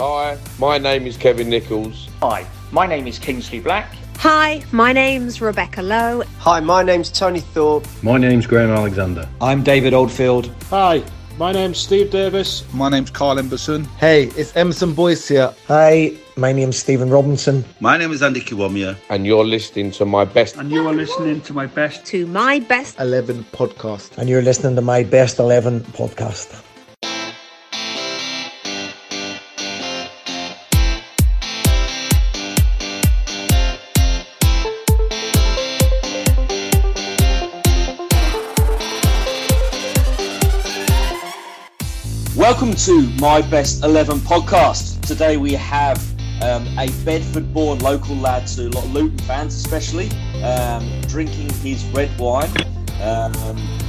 Hi, my name is Kevin Nicholls. Hi, my name is Kingsley Black. Hi, my name's Rebecca Lowe. Hi, my name's Tony Thorpe. My name's Graham Alexander. I'm David Oldfield. Hi, my name's Steve Davis. My name's Carl Emberson. Hey, it's Emerson Boyce here. Hi, my name's Stephen Robinson. My name is Andy Kiwomya. And you're listening to my best. And you are listening to my best. To my best 11 podcast. And you're listening to my best 11 podcast. Welcome to my best 11 podcast. Today we have um, a Bedford born local lad to a lot of Luton fans, especially, um, drinking his red wine um,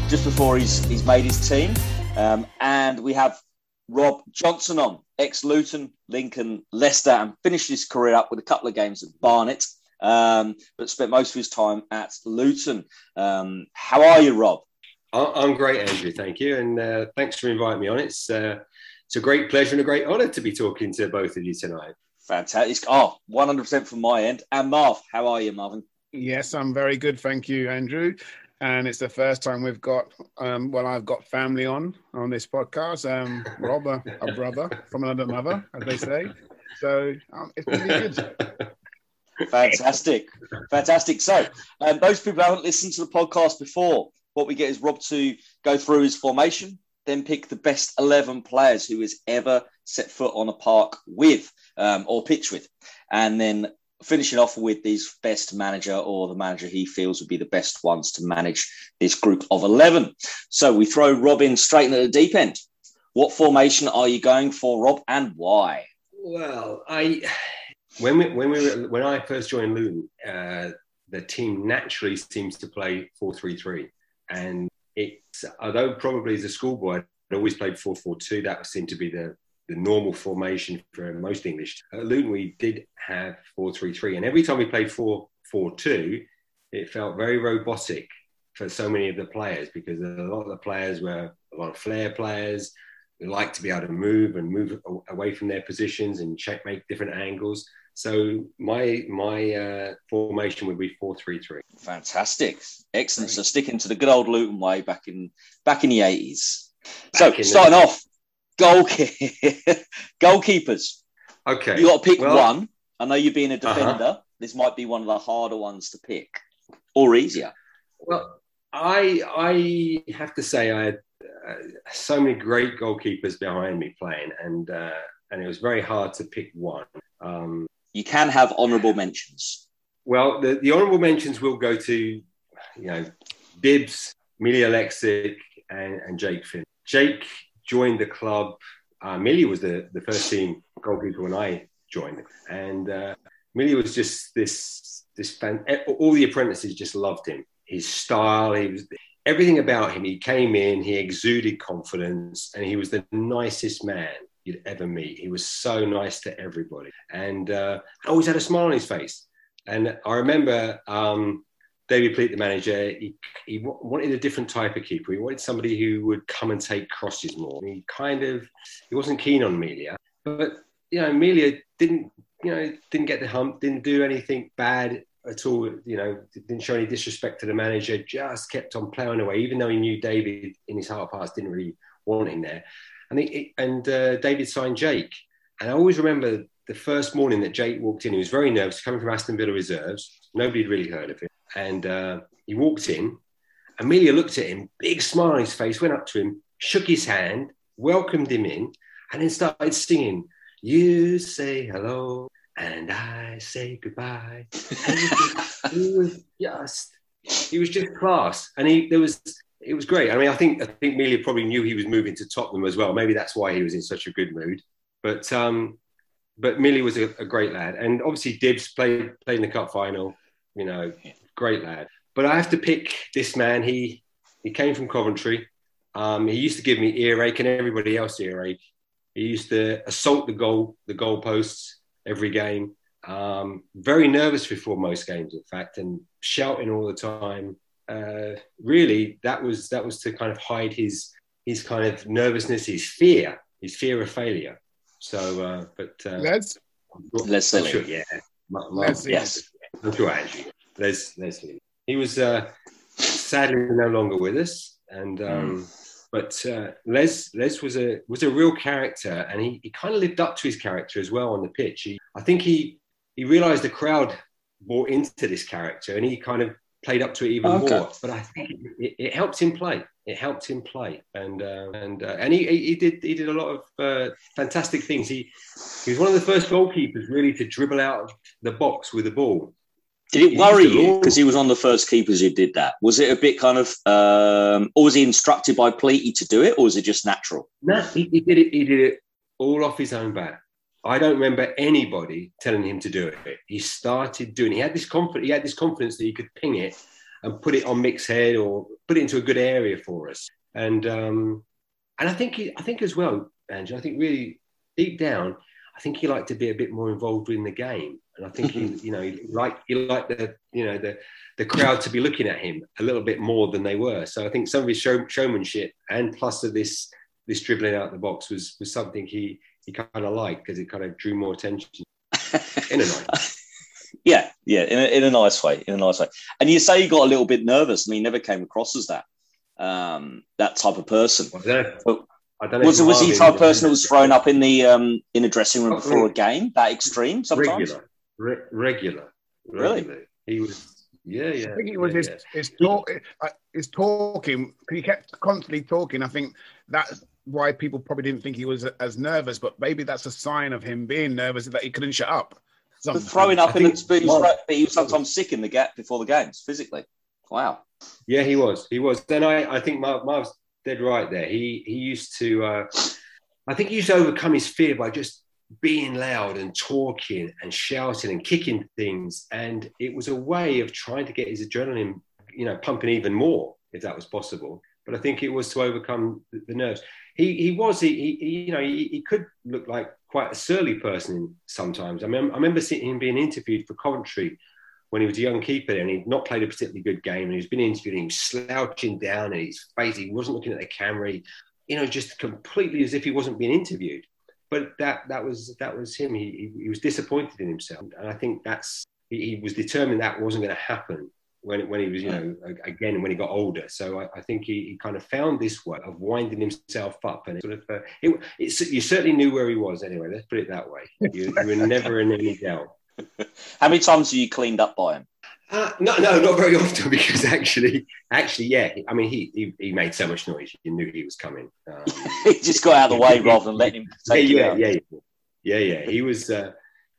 just before he's, he's made his team. Um, and we have Rob Johnson on, ex Luton, Lincoln, Leicester, and finished his career up with a couple of games at Barnet, um, but spent most of his time at Luton. Um, how are you, Rob? I'm great, Andrew. Thank you, and uh, thanks for inviting me on. It's uh, it's a great pleasure and a great honour to be talking to both of you tonight. Fantastic! Oh, 100% from my end. And Marv, how are you, Marvin? Yes, I'm very good, thank you, Andrew. And it's the first time we've got, um, well, I've got family on on this podcast. Um, Rob, a, a brother from another mother, as they say. So um, it's really good. Fantastic, fantastic. So, um, those people haven't listened to the podcast before, what we get is Rob to go through his formation, then pick the best 11 players who has ever set foot on a park with um, or pitch with. And then finishing off with his best manager or the manager he feels would be the best ones to manage this group of 11. So we throw Rob in straight into the deep end. What formation are you going for, Rob, and why? Well, I when we when we were, when I first joined Luton, uh, the team naturally seems to play four three three. And it's, although probably as a schoolboy, I'd always played 4 4 2, that seemed to be the, the normal formation for most English. At Luton, we did have 4 3 3. And every time we played 4 4 2, it felt very robotic for so many of the players because a lot of the players were a lot of flair players. They like to be able to move and move away from their positions and check, make different angles. So my my uh, formation would be four three three. Fantastic, excellent. Great. So sticking to the good old Luton way back in back in the eighties. So starting the... off, goal goalkeepers. Okay, you got to pick well, one. I know you're being a defender. Uh-huh. This might be one of the harder ones to pick, or easier. Well, I I have to say I had uh, so many great goalkeepers behind me playing, and uh, and it was very hard to pick one. Um, you can have honourable mentions. Well, the, the honourable mentions will go to, you know, Dibbs, Millie Aleksic, and, and Jake Finn. Jake joined the club. Uh, Millie was the, the first team goalkeeper when I joined, and uh, Millie was just this this fan. All the apprentices just loved him. His style, he was everything about him. He came in, he exuded confidence, and he was the nicest man you'd ever meet. He was so nice to everybody and uh, always had a smile on his face. And I remember um, David Pleat, the manager, he, he wanted a different type of keeper. He wanted somebody who would come and take crosses more. He kind of, he wasn't keen on Milija, but you know, Milija didn't, you know, didn't get the hump, didn't do anything bad at all. You know, didn't show any disrespect to the manager. Just kept on ploughing away, even though he knew David in his heart of hearts didn't really want him there and and uh, David signed Jake. And I always remember the first morning that Jake walked in. He was very nervous, coming from Aston Villa reserves. Nobody had really heard of him, and uh, he walked in. Amelia looked at him, big smile on his face, went up to him, shook his hand, welcomed him in, and then started singing. You say hello, and I say goodbye. he was just, he was just class, and he there was it was great. I mean, I think I think Milija probably knew he was moving to Tottenham as well. Maybe that's why he was in such a good mood. But um, but Millie was a, a, great lad, and obviously Dibbs played played in the cup final. You know, great lad. But I have to pick this man. He he came from Coventry. Um, he used to give me earache and everybody else earache. He used to assault the goal the goalposts every game. Um, very nervous before most games, in fact, and shouting all the time uh, really that was that was to kind of hide his his kind of nervousness, his fear, his fear of failure. So, uh, but uh, Les, Les I'm Lilly. sure, yeah, Ma- Ma- Les, yes. I'm sure Andrew. Les Leslie. He was uh, sadly no longer with us, and um, but uh, Les Les was a was a real character, and he, he kind of lived up to his character as well on the pitch. He, I think he he realised the crowd bought into this character, and he kind of played up to it even Okay. more. But I think it, it helped him play. It helped him play, and uh, and uh, and he, he did he did a lot of uh, fantastic things. He he was one of the first goalkeepers really to dribble out of the box with the ball. Did it worry you because he was on the first keepers who did that? Was it a bit kind of, um, or was he instructed by Pleaty to do it, or was it just natural? No, he, he did it. He did it all off his own back. I don't remember anybody telling him to do it. He started doing. He had this confidence. He had this confidence that he could ping it and put it on Mick's head or put it into a good area for us. And um, and I think he, I think as well, Andrew. I think really deep down, I think he liked to be a bit more involved in the game. And I think he, you know, he liked he liked the you know the the crowd to be looking at him a little bit more than they were. So I think some of his show, showmanship and plus of this this dribbling out the box was was something he he kind of liked because it kind of drew more attention in a nice. Yeah, yeah, in a, in a nice way, in a nice way. And you say you got a little bit nervous. I mean, never came across as that, um, that type of person. I don't know. Well, I don't know Was was he the type of person that was thrown up in the um, in a dressing room Oh, before a game? That extreme sometimes. regular, Re- regular, Really? regular. He was, yeah, yeah. I think it was yeah, his, yeah. his talk, uh, his talking. He kept constantly talking. I think that's why people probably didn't think he was as nervous. But maybe that's a sign of him being nervous that he couldn't shut up. But throwing up I in the, think- he, was, he was sometimes sick in the gap before the games physically. Wow. Yeah, he was. He was. Then I, I think Marv, Marv's dead right there. He he used to. Uh, I think he used to overcome his fear by just being loud and talking and shouting and kicking things, and it was a way of trying to get his adrenaline, you know, pumping even more if that was possible. But I think it was to overcome the, the nerves. He he was he, he you know he, he could look like quite a surly person sometimes. I mean I remember seeing him being interviewed for Coventry when he was a young keeper and he'd not played a particularly good game and he's been interviewed and he was slouching down and his face, he wasn't looking at the camera, he, you know, just completely as if he wasn't being interviewed. But that that was that was him. He, he, he was disappointed in himself. And I think that's he, he was determined that wasn't going to happen when, when he was, you know, again, when he got older. So I, I think he, he kind of found this way of winding himself up and sort of, uh, it, it's, you certainly knew where he was anyway. Let's put it that way. You, you were never in any doubt. How many times have you cleaned up by him? Uh, no, no, not very often because actually, actually, yeah. I mean, he he, he made so much noise, you knew he was coming. Um, he just got out of the way rather than letting him yeah, you yeah, out. yeah, yeah, yeah, yeah. He was, uh,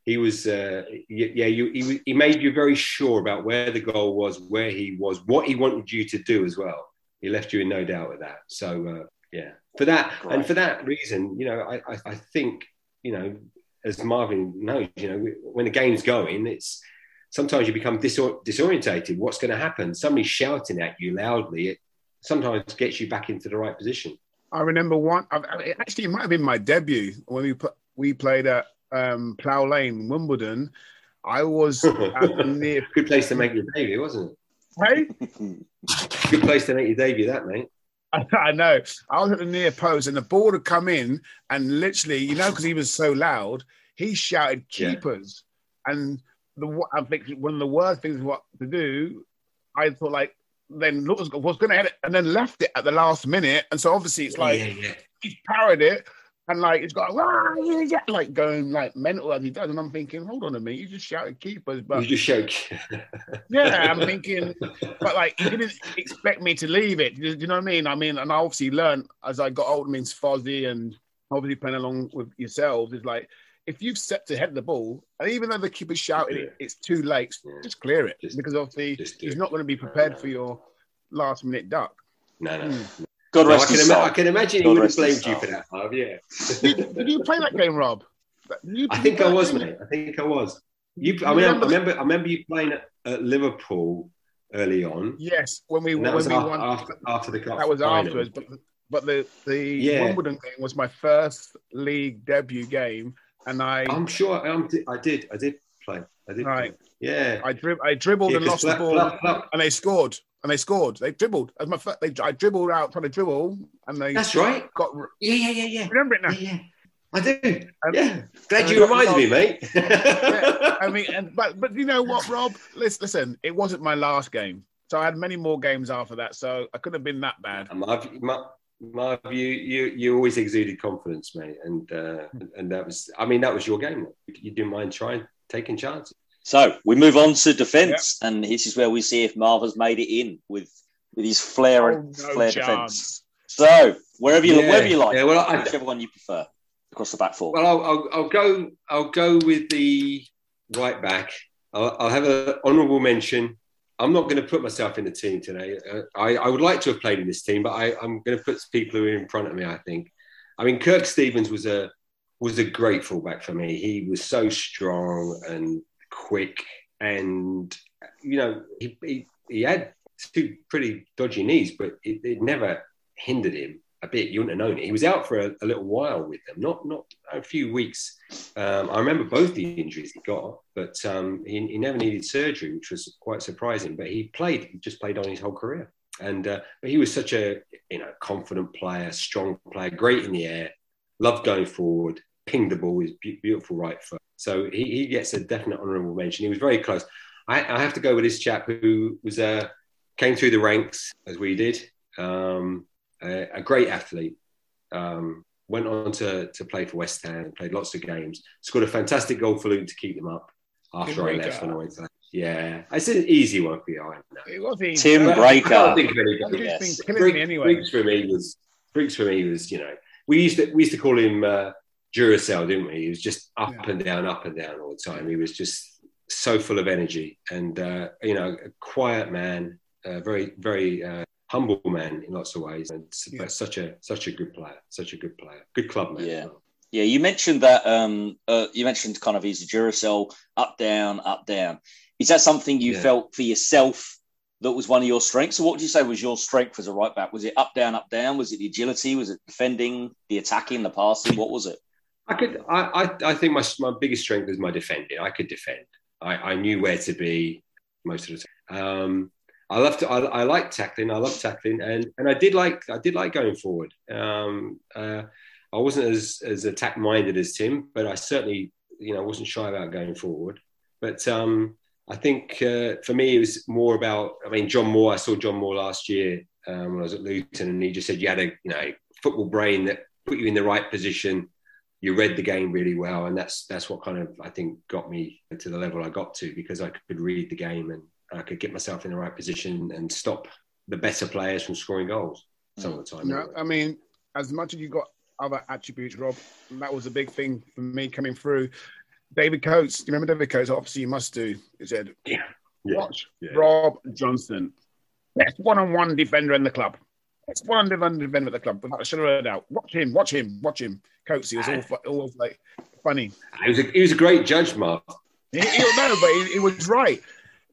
he was, uh, yeah. You, he, he made you very sure about where the goal was, where he was, what he wanted you to do as well. He left you in no doubt with that. So uh, yeah, for that and for that reason, you know, I, I, I think you know, as Marvin knows, you know, when the game's going, it's sometimes you become disor- disorientated. What's going to happen? Somebody shouting at you loudly. It sometimes gets you back into the right position. I remember one. I, actually, it might have been my debut when we put, we played at um, Plough Lane, Wimbledon. I was near. Good place to make your debut, wasn't it? Hey, Good place to make your debut, that mate. I know. I was at the near post, and the ball had come in, and literally, you know, because he was so loud, he shouted Yeah. keepers. And the I think one of the worst things what to do, I thought like then look was, was going to hit it, and then left it at the last minute. And so obviously it's like yeah, yeah. he's parried it, and like it's got yeah, yeah," like going like mental as he does. And I'm thinking, hold on a minute, you just shouted keepers, but you just shout. yeah, I'm thinking, but like he didn't expect me to leave it. Do you know what I mean? I mean, and I obviously learned as I got older, means Fozzie and obviously playing along with yourselves is like if you've set to head the ball, and even though the keeper's shouting it, it's too late. Yeah. Just clear it Just- because obviously he's not going to be prepared for your last minute duck. No, no. Hmm. God No, I, rest can his soul. I can imagine he would have blamed you for that, Harv. Yeah. Did, did you play that game, Rob? You- I think I was, game? mate. I think I was. You, You I mean, I remember- remember, I remember you playing at, at Liverpool early on. Yes, when we when was we after, won. after, after the cup that was final. afterwards, but but the the Yeah. Wimbledon game was my first league debut game, and I I'm sure um, I did. I did play. I did. Right. Play. Yeah. I drib- I dribbled Yeah, and 'cause lost the ball, Fla- Fla- and they scored. And they scored. They dribbled. As my first, they, I dribbled out trying to dribble, and they That's right. got. Yeah, yeah, yeah, yeah. Remember it now? Yeah, yeah. I do. Um, yeah. Glad uh, you reminded me, mate. yeah, I mean, and, but but you know what, Rob? Listen, listen, it wasn't my last game, so I had many more games after that, so I couldn't have been that bad. Um, my, my, my view, you you always exuded confidence, mate, and uh, and that was, I mean, that was your game. You didn't mind trying, taking chances. So we move on to defence, yep. and this is where we see if Marv has made it in with with his flair and oh, no flair defence. So wherever you yeah. wherever you like, yeah, well, I, whichever one you prefer across the back four. Well, I'll, I'll, I'll go I'll go with the right back. I'll, I'll have an honourable mention. I'm not going to put myself in the team today. Uh, I, I would like to have played in this team, but I, I'm going to put people who are in front of me. I think. I mean, Kirk Stephens was a was a great fullback for me. He was so strong and quick, and you know, he he, he had two pretty dodgy knees, but it, it never hindered him a bit. You wouldn't have known it. He was out for a, a little while with them, not not a few weeks. Um, I remember both the injuries he got, but um, he, he, never needed surgery, which was quite surprising. But he played, he just played on his whole career. And uh, but he was such a you know confident player, strong player, great in the air, loved going forward, pinged the ball with beautiful right foot. So he, he gets a definite honourable mention. He was very close. I, I, have to go with this chap who was uh, came through the ranks as we did. Um, a, a great athlete. Um, went on to, to play for West Ham, played lots of games, scored a fantastic goal for Luton to keep them up after I left when I went to yeah, it's an easy one for you. I know. It was easy. Tim Breacker. I think of anybody. Yes. Briggs, anyway. Briggs for me was Briggs for me was you know we used to we used to call him uh, Duracell, didn't we? He was just up yeah. and down, up and down all the time. He was just so full of energy and uh, you know a quiet man, uh, very very uh, humble man in lots of ways, and yeah. such a such a good player, such a good player, good club man. Yeah. Yeah, you mentioned that. Um, uh, you mentioned kind of his a Duracell, up down, up down. Is that something you yeah. felt for yourself that was one of your strengths? So, what would you say was your strength as a right back? Was it up, down, up, down? Was it the agility? Was it defending, the attacking, the passing? What was it? I could. I. I, I think my my biggest strength is my defending. I could defend. I, I knew where to be most of the time. Um, I love to. I, I like tackling. I love tackling, and and I did like. I did like going forward. Um, uh, I wasn't as as attack minded as Tim, but I certainly, you know, wasn't shy about going forward. But um, I think uh, for me, it was more about. I mean, John Moore. I saw John Moore last year um, when I was at Luton, and he just said you had a you know football brain that put you in the right position. You read the game really well, and that's that's what kind of I think got me to the level I got to because I could read the game and I could get myself in the right position and stop the better players from scoring goals some of the time. No, I mean, as much as you got other attributes, Rob, that was a big thing for me coming through. David Coates, do you remember David Coates? Obviously, you must do. He said, yeah. Watch yeah. Rob Johnson, best one-on-one defender in the club. Best one-on-one defender at the club. Without a shadow of a doubt. Watch him, watch him, watch him. Coates, he was all, always like funny. He was a, he was a great judge, Mark. He, he, no, but he, he was right.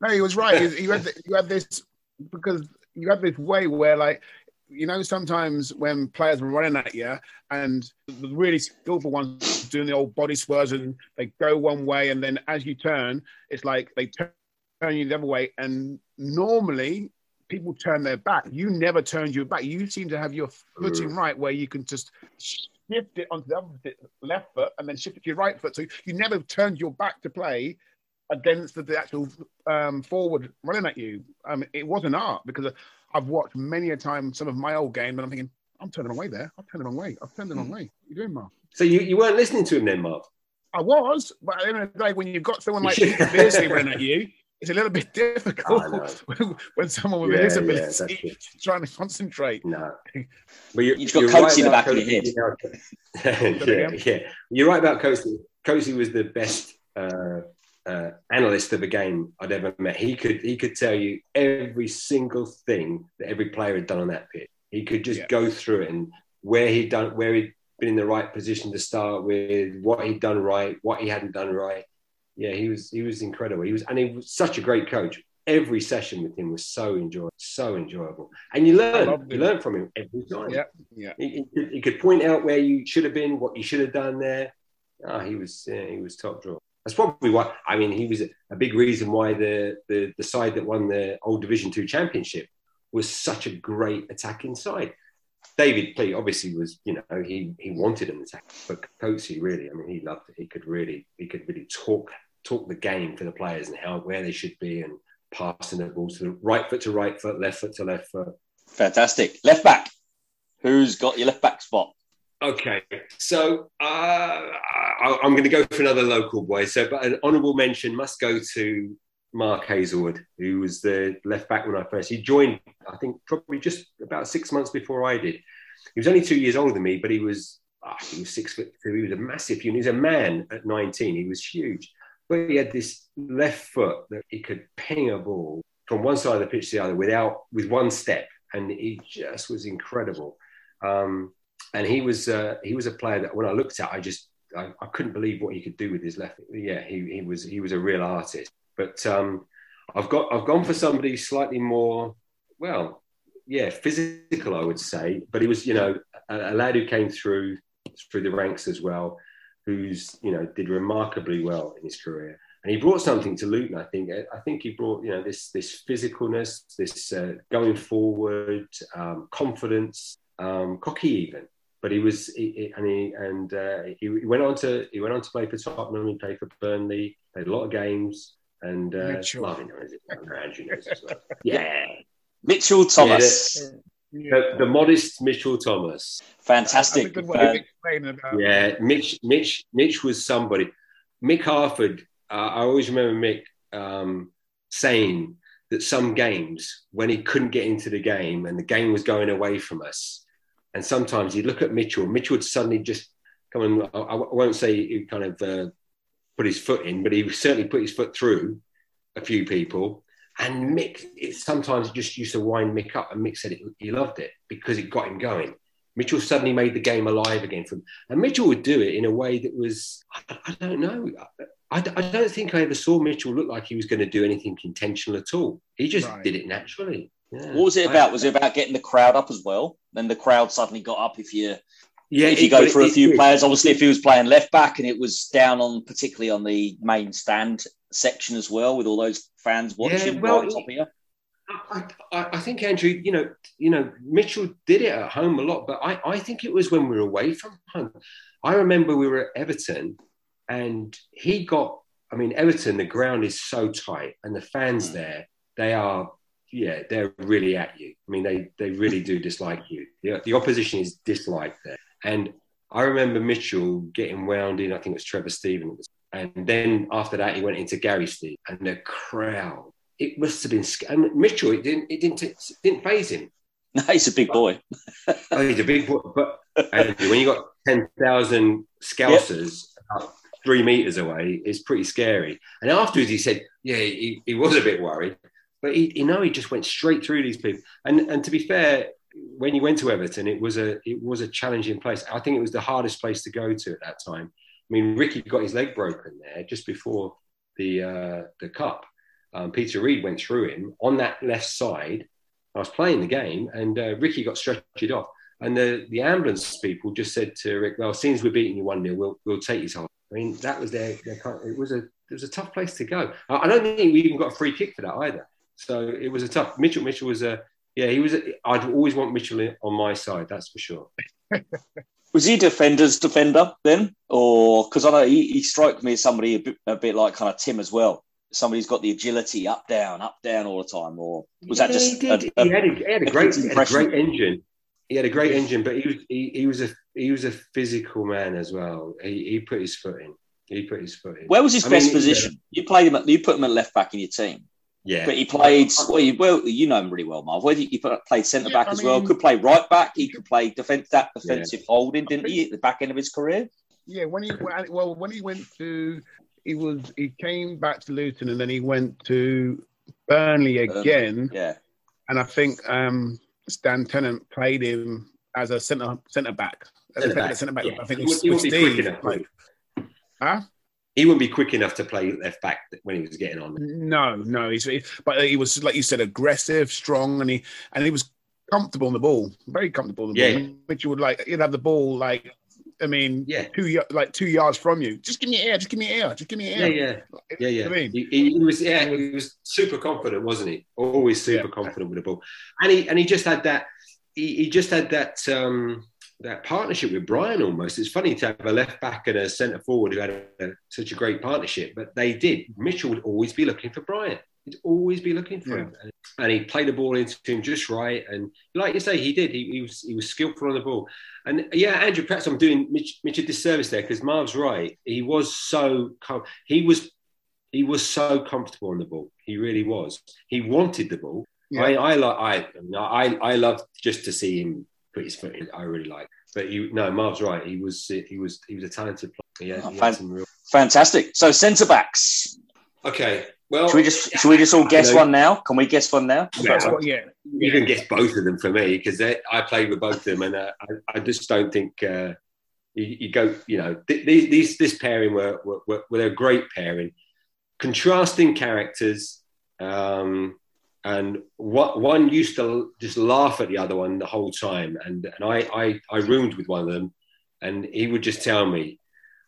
No, he was right. you, had you had this because you had this way where like you know sometimes when players were running at you and the really skillful ones doing the old body swerves and they go one way and then as you turn it's like they turn you the other way and normally people turn their back you never turned your back you seem to have your footing mm. right where you can just shift it onto the other left foot and then shift it to your right foot so you never turned your back to play against the, the actual um, forward running at you. Um, it was an art because I've watched many a time some of my old game and I'm thinking, I'm turning away there. I've turned the wrong way. I've turned the wrong hmm. way. What are you doing, Mark? So you, you weren't listening to him then, Mark? I was, but at the end of the day, when you've got someone like Beardsley running at you, it's a little bit difficult when, someone with yeah, disability yeah, trying to concentrate. No, but you, have got Coatsy right in the back of your head. yeah, yeah, you're right about Coatsy. Coatsy was the best uh, uh, analyst of a game I'd ever met. He could he could tell you every single thing that every player had done on that pitch. He could just yeah. go through it and where he'd done where he'd been in the right position to start with, what he'd done right, what he hadn't done right. Yeah, he was he was incredible. He was and he was such a great coach. Every session with him was so enjoyable, so enjoyable, and you learn you learn from him every time. Yeah, yeah. He, he, he, could point out where you should have been, what you should have done there. Oh, he was yeah, he was top draw. That's probably why. I mean, he was a big reason why the, the, the side that won the old Division Two championship was such a great attacking side. David Pleat obviously was, you know, he he wanted an attack, but Coatsy really, I mean, he loved it. He could really, he could really talk talk the game for the players and how where they should be and passing the ball to the right foot to right foot, left foot to left foot. Fantastic. Left back. Who's got your left back spot? Okay, so uh, I, I'm going to go for another local boy. So, but an honourable mention must go to Mark Aizlewood, who was the left back when I first. He joined, I think, probably just about six months before I did. He was only two years older than me, but he was oh, he was six foot two. He was a massive unit. He was a man at 19. He was huge, but he had this left foot that he could ping a ball from one side of the pitch to the other without with one step, and he just was incredible. Um, and he was uh, he was a player that when I looked at, I just I, I couldn't believe what he could do with his left. Yeah, he, he was he was a real artist. But um, I've got I've gone for somebody slightly more well, yeah, physical, I would say. But he was, you know, a, a lad who came through through the ranks as well, who's you know did remarkably well in his career. And he brought something to Luton. I think. I think he brought, you know, this this physicalness, this uh, going forward, um, confidence, um, cocky even but he was he, and he and uh, he, he, went on to he went on to play for Tottenham. He played for Burnley. Played a lot of games and uh, Marvin Andrew knows as well. Yeah, Mitchell Thomas. Yeah, the, the, modest Mitchell Thomas. Fantastic. Uh, yeah, Mitch, Mitch, Mitch was somebody. Mick Harford. Uh, I always remember Mick um, saying that some games when he couldn't get into the game and the game was going away from us, and sometimes he'd look at Mitchell. Mitchell would suddenly just come and I, I won't say he kind of uh, put his foot in, but he certainly put his foot through a few people. And Mick it, sometimes just used to wind Mick up, and Mick said it, he loved it because it got him going. Mitchell suddenly made the game alive again for him. And Mitchell would do it in a way that was, I, I don't know. I, I, don't think I ever saw Mitchell look like he was going to do anything intentional at all. He just right. did it naturally. Yeah. What was it about? Was it about getting the crowd up as well? Then the crowd suddenly got up if you yeah, if you go for a few it, players, obviously, if he was playing left back and it was down on, particularly on the main stand section as well, with all those fans watching. Yeah, well, right here. I, I, I, think Andrew, you know, you know, Mitchell did it at home a lot, but I, I think it was when we were away from home. I remember we were at Everton, and he got. I mean, Everton, the ground is so tight, and the fans mm. there, they are yeah, they're really at you. I mean, they they really do dislike you. The, the opposition is disliked there. And I remember Mitchell getting wound in, I think it was Trevor Stevens. And then after that, he went into Gary Steve and the crowd. It must have been, and Mitchell, it didn't, it didn't, it didn't phase him. No, he's a big boy. oh, he's a big boy. But when you got 10,000 scousers yep. three meters away, it's pretty scary. And afterwards, he said, yeah, he, he was a bit worried, but he, you know, he just went straight through these people. And, and to be fair, when you went to Everton, it was a it was a challenging place. I think it was the hardest place to go to at that time. I mean, Ricky got his leg broken there just before the uh, the cup. Um, Peter Reid went through him on that left side. I was playing the game, and uh, Ricky got stretched off. And the, the ambulance people just said to Rick, "Well, since we're beating you one 0 we'll we'll take you home." I mean, that was their, their it was a it was a tough place to go. I don't think we even got a free kick for that either. So it was a tough. Mitchell Mitchell was a yeah, he was. I'd always want Mitchell on my side. That's for sure. was he defender's defender then, or because I know he, he struck me as somebody a bit, a bit like kind of Tim as well. Somebody's got the agility up down, up down all the time, or was that just? He, did. A, a, he, had a, he had a great, had a great engine. He had a great engine, but he was he, he was a he was a physical man as well. He, he put his foot in. He put his foot in. Where was his I best mean, position? Yeah. You played him. At, you put him at left back in your team. Yeah, but he played well. You, well, you know him really well, Marv. Whether he played centre back yeah, as mean, well, could play right back. He could play defense that defensive yeah. holding, didn't he, at the back end of his career? Yeah, when he well, when he went to, he was he came back to Luton and then he went to Burnley again. yeah, and I think um, Stan Ternent played him as a centre centre back. Centre back. Centre back. Yeah. I think it was, he, was Steve. Huh? He wouldn't be quick enough to play left back when he was getting on. No, no, he's but he was like you said, aggressive, strong, and he and he was comfortable on the ball, very comfortable on the yeah. ball. Which you would like, you'd have the ball like, I mean, yeah, two like two yards from you. Just give me air, just give me air, just give me air. Yeah, yeah, yeah, yeah. I mean, he, he, was yeah, he was super confident, wasn't he? Always super yeah. confident with the ball, and he and he just had that he, he just had that um, that partnership with Brian almost. It's funny to have a left back and a centre forward who had a, such a great partnership, but they did. Mitchell would always be looking for Brian. He'd always be looking for Yeah. him, and, and he played the ball into him just right. And like you say, he did. He, he was he was skillful on the ball. And yeah, Andrew, perhaps I'm doing Mitch, Mitch a disservice there because Marv's right. He was so com- he was he was so comfortable on the ball. He really was. He wanted the ball. Yeah. I, I, I, I, I love just to see him put his foot in. I really like. But you no, Marv's right. He was he was he was a talented player. Yeah, Oh, he fan- had some real. Fantastic. So centre backs. Okay, well, Should we just should we just all guess one now? Can we guess one now? That's what, yeah. You can guess both of them for me because I played with both of them, and uh, I, I just don't think uh, you, you go. You know, th- these, these this pairing were were, were, were a great pairing, contrasting characters, um, and what one used to just laugh at the other one the whole time, and and I I, I roomed with one of them, and he would just tell me.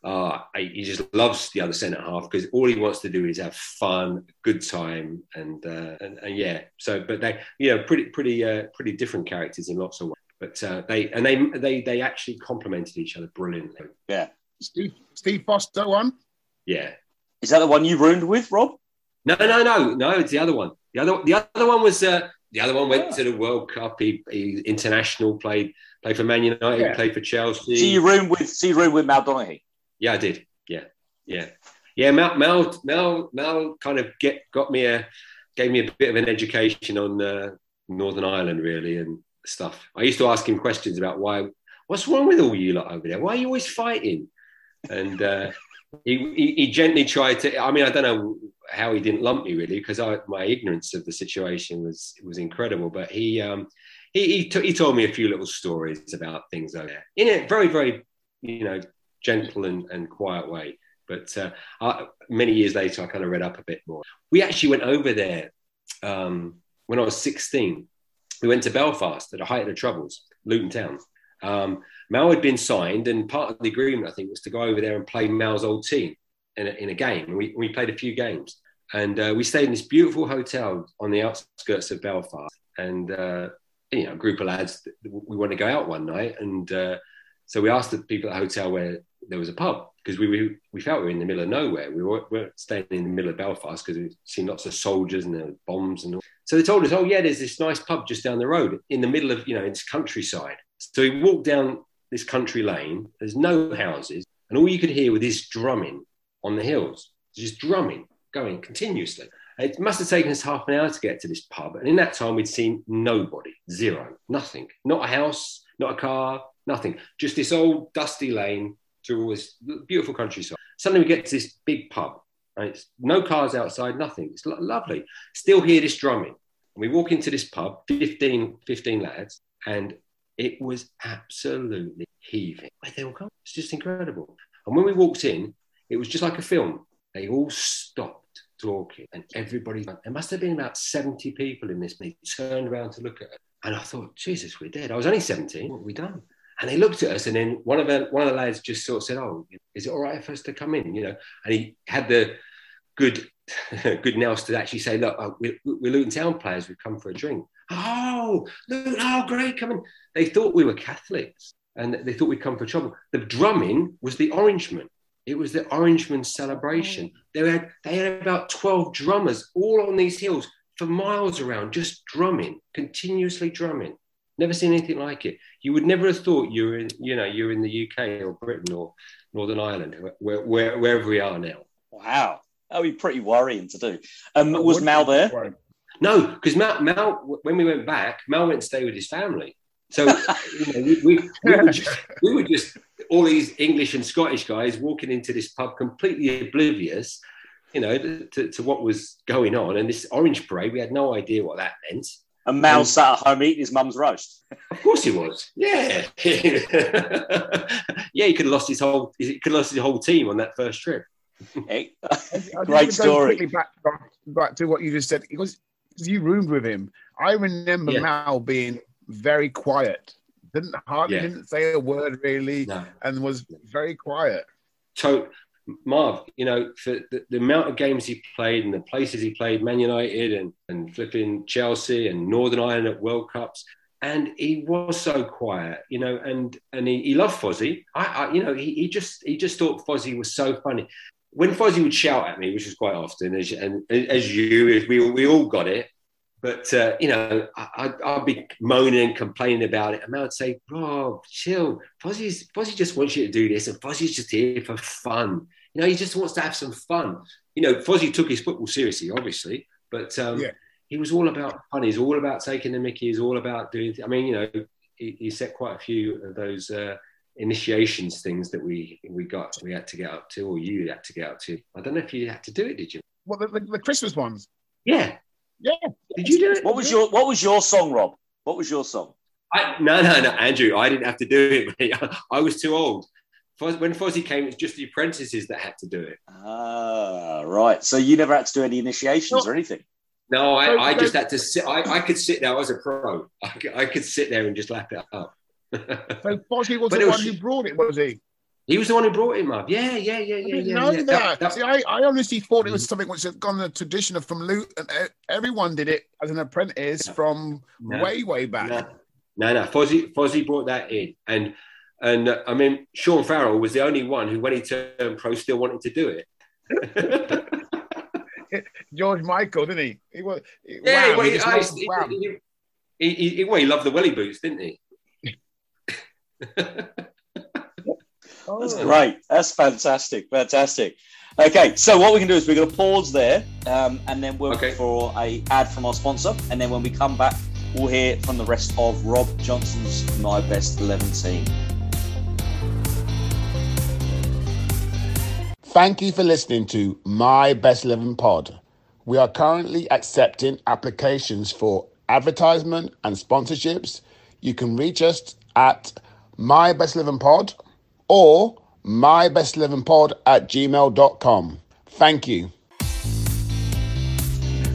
Uh, he just loves the other centre half because all he wants to do is have fun, good time, and, uh, and and yeah. So, but they, you know, pretty pretty uh, pretty different characters in lots of ways. But uh, they and they they they actually complemented each other brilliantly. Yeah. Steve, Steve Foster one. Yeah. Is that the one you roomed with, Rob? No, no, no, no. It's the other one. The other the other one was uh, the other one went to the World Cup. He, he international played played for Man United, Yeah. played for Chelsea. So you roomed with so you roomed with Mal Donaghy. Yeah, I did. Yeah, yeah, yeah. Mel, Mel, Mel, Mel kind of get got me a gave me a bit of an education on uh, Northern Ireland, really, and stuff. I used to ask him questions about why, what's wrong with all you lot over there? Why are you always fighting? And uh, he, he he gently tried to. I mean, I don't know how he didn't lump me really, because I my ignorance of the situation was was incredible. But he um, he he, t- he told me a few little stories about things over there in a very very you know gentle and, and quiet way. But uh, I, many years later, I kind of read up a bit more. We actually went over there um, when I was 16. We went to Belfast at the height of the Troubles, Luton Town. Um, Mal had been signed, and part of the agreement, I think, was to go over there and play Mal's old team in a, in a game. We, we played a few games. And uh, we stayed in this beautiful hotel on the outskirts of Belfast. And, uh, you know, a group of lads, we want to go out one night. And uh, so we asked the people at the hotel where there was a pub because we, we we felt we were in the middle of nowhere. We were, weren't staying in the middle of Belfast because we'd seen lots of soldiers and there were bombs and all. So they told us, oh yeah, there's this nice pub just down the road in the middle of you know it's countryside. So we walked down this country lane. There's no houses, and all you could hear was this drumming on the hills, just drumming going continuously. It must have taken us half an hour to get to this pub, and in that time we'd seen nobody, zero, nothing, not a house, not a car, nothing, just this old dusty lane through all this beautiful countryside. Suddenly we get to this big pub. Right? It's no cars outside, nothing. It's lo- lovely. Still hear this drumming. And we walk into this pub, 15, 15 lads, and it was absolutely heaving. They all come. It's just incredible. And when we walked in, it was just like a film. They all stopped talking, and everybody. There must have been about seventy people in this. They turned around to look at it, and I thought, Jesus, we're dead. I was only seventeen. What have we done? And they looked at us, and then one of the one of the lads just sort of said, "Oh, is it all right for us to come in?" You know, and he had the good good nous to actually say, "Look, uh, we're, we're Luton Town players. We've come for a drink." Oh, Luton! Oh, great! coming. They thought we were Catholics, and they thought we'd come for trouble. The drumming was the Orangemen. It was the Orangemen celebration. They had they had about twelve drummers all on these hills for miles around, just drumming, continuously drumming. Never seen anything like it. You would never have thought you were in, you know, you're in the UK or Britain or Northern Ireland, where, where, wherever we are now. Wow, that would be pretty worrying to do. Um, was Mal there? No, because Mal, Mal, when we went back, Mal went to stay with his family. So you know, we, we, we, were just, we were just all these English and Scottish guys walking into this pub completely oblivious, you know, to, to what was going on. And this orange parade, we had no idea what that meant. And Mal sat at home eating his mum's roast. Of course he was. Yeah. yeah, he could have lost his whole he could have lost his whole team on that first trip. Hey, Great just wanna go story. Back, back to what you just said. Because you roomed with him. I remember Yeah. Mal being very quiet. Didn't hardly Yeah. didn't say a word really, No. and was very quiet. to Marv, you know, for the, the amount of games he played and the places he played, Man United and, and flipping Chelsea and Northern Ireland at World Cups. and he was so quiet, you know, and and he, he loved Fozzie. I, I, you know, he, he just he just thought Fozzie was so funny. When Fozzie would shout at me, which was quite often, as, and as you, we we all got it, but uh, you know, I, would be moaning and complaining about it, and I would say, "Rob, chill. Fozzie's Fozzie just wants you to do this, and Fozzie's just here for fun. You know, he just wants to have some fun. You know, Fozzie took his football seriously, obviously, but um, yeah he was all about fun. He's all about taking the Mickey. He's all about doing. I mean, you know, he, he set quite a few of those uh, initiations things that we we got we had to get up to, or you had to get up to. I don't know if you had to do it. Did you? What the, the, the Christmas ones? Yeah, yeah. Did you do it? What was your What was your song, Rob? What was your song? I, no, no, no, Andrew. I didn't have to do it. Mate. I was too old. When Fozzie came, it was just the apprentices that had to do it. Ah, right. So you never had to do any initiations or anything. No, I, I just had to sit. I, I could sit there. I was a pro. I could, I could sit there and just lap it up. So Fozzie was but the was, one who brought it, was he? He was the one who brought him up. Yeah, yeah, yeah, yeah. yeah, know yeah. that. that, that See, I, I honestly thought it was mm. something which had gone the tradition of from Luton. Everyone did it as an apprentice from no, way, way back. No, no, no. Fozzie, Fozzie brought that in, and and uh, I mean, Sean Farrell was the only one who, when he turned pro, still wanted to do it. George Michael, didn't he? He was. Yeah, wow, well, he, he, he, well, he loved the welly boots, didn't he? Oh. That's great. That's fantastic. Fantastic. Okay, so what we can do is we're going to pause there, um, and then we'll okay. for a ad from our sponsor, and then when we come back, we'll hear from the rest of Rob Johnson's My Best Eleven team. Thank you for listening to My Best Eleven Pod. We are currently accepting applications for advertisement and sponsorships. You can reach us at My Best Eleven Pod or My Best Eleven Pod at gmail.com. Thank you.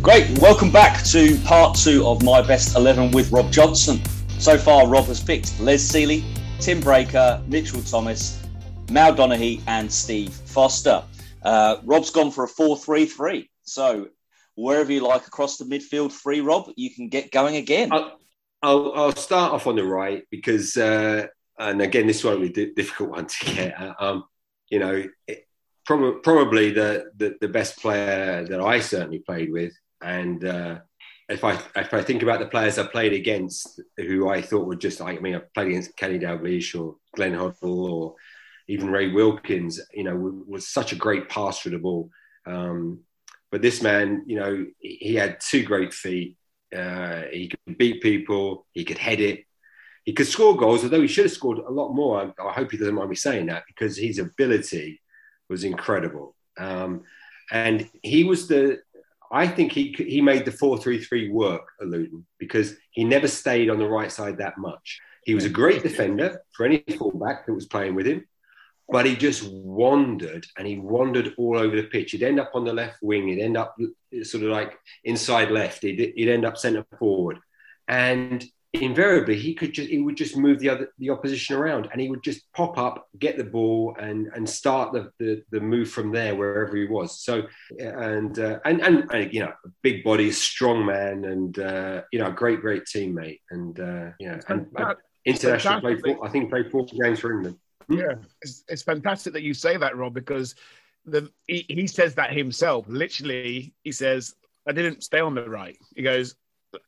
Great. Welcome back to part two of My Best 11 with Rob Johnson. So far, Rob has picked Les Sealey, Tim Breacker, Mitchell Thomas, Mal Donaghy and Steve Foster. Uh, Rob's gone for a 4 3 3. So, wherever you like across the midfield free, Rob, you can get going again. I'll, I'll, I'll start off on the right because, uh, and again, this won't be a difficult one to get. Um, you know, it, prob- probably the, the, the, best player that I certainly played with. And uh, if I if I think about the players I played against, who I thought were just like I mean, I played against Kenny Dalglish or Glenn Hoddle or even Ray Wilkins, you know, was such a great pass through the ball. Um, but this man, you know, he had two great feet. Uh, he could beat people. He could head it. He could score goals, although he should have scored a lot more. I, I hope he doesn't mind me saying that because his ability was incredible. Um, and he was the, I think he he made the four three three work at Luton because he never stayed on the right side that much. He was a great defender for any fullback that was playing with him but he just wandered and he wandered all over the pitch. He'd end up on the left wing, he'd end up sort of like inside left, he'd, he'd end up centre forward. And invariably he could just he would just move the other the opposition around and he would just pop up get the ball and and start the the, the move from there wherever he was so and uh, and, and, and you know big body strong man and uh, you know a great great teammate and uh, know and, international played four, I think played four games for England yeah, it's, it's fantastic that you say that, Rob, because the he, he says that himself. Literally, he says, "I didn't stay on the right." He goes,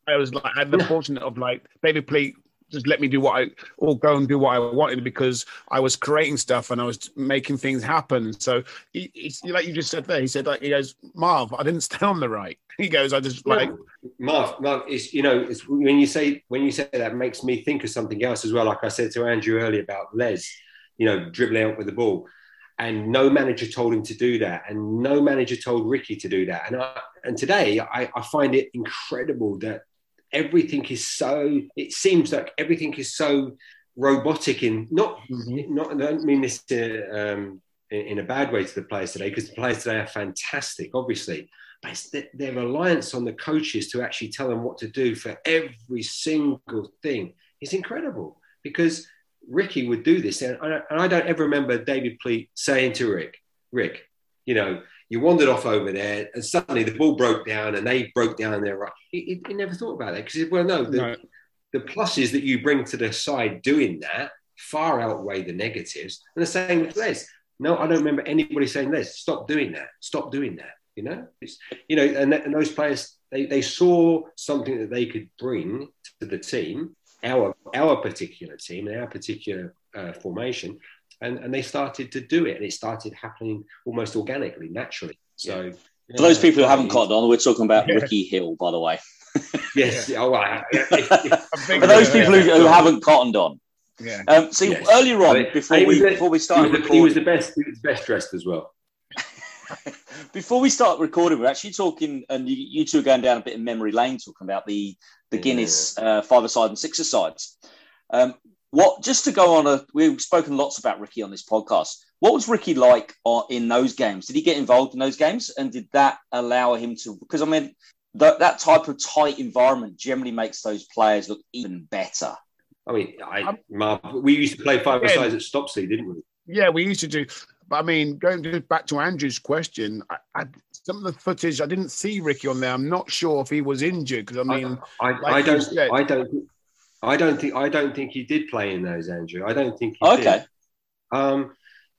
"I was like, I had the fortunate of like David Pleat just let me do what I or go and do what I wanted because I was creating stuff and I was making things happen. So he, he, like you just said there, he said like he goes, Marv, I didn't stay on the right. He goes, I just like Marv, Marv is you know, it's when you say when you say that makes me think of something else as well. Like I said to Andrew earlier about Les you know, dribbling out with the ball. And no manager told him to do that. And no manager told Ricky to do that. And, I, and today I, I find it incredible that everything is so, it seems like everything is so robotic in not, mm-hmm. not I don't mean this to, um, in, in a bad way to the players today, because the players today are fantastic, obviously but it's the, their reliance on the coaches to actually tell them what to do for every single thing is incredible because Ricky would do this. And I, and I don't ever remember David Pleat saying to Rick, Rick, you know, you wandered off over there and suddenly the ball broke down and they broke down there. Right. He, he, he never thought about that because, well, no, the, no. the pluses that you bring to the side doing that far outweigh the negatives. And the same with Les. No, I don't remember anybody saying Les, stop doing that, stop doing that. You know, it's, you know, and, and those players they, they saw something that they could bring to the team, our our particular team, and our particular uh, formation, and, and they started to do it, and it started happening almost organically, naturally. So. Yeah. For those people who haven't caught on, we're talking about yeah. Ricky Hill, by the way. yes. Oh, well, For those people who, who haven't cottoned on, yeah. Um, see, yes. earlier on, before we the, before we started, he was, the, he was the best. He was best dressed as well. Before we start recording, we're actually talking, and you, you, two are going down a bit of memory lane, talking about the the yeah. Guinness uh, five-a-side and six-a-sides. Um, what just to go on a, we've spoken lots about Ricky on this podcast. What was Ricky like uh, in those games? Did he get involved in those games, and did that allow him to? Because I mean, th- that type of tight environment generally makes those players look even better. I mean, I, Marv, we used to play five yeah. sides at Stopsley, didn't we? Yeah, we used to do. But I mean, going to, back to Andrew's question, I, I, some of the footage I didn't see Ricky on there. I'm not sure if he was injured because I mean, I, like I don't, said, I don't, I don't think, I don't think he did play in those, Andrew. I don't think. okay. Did. Um,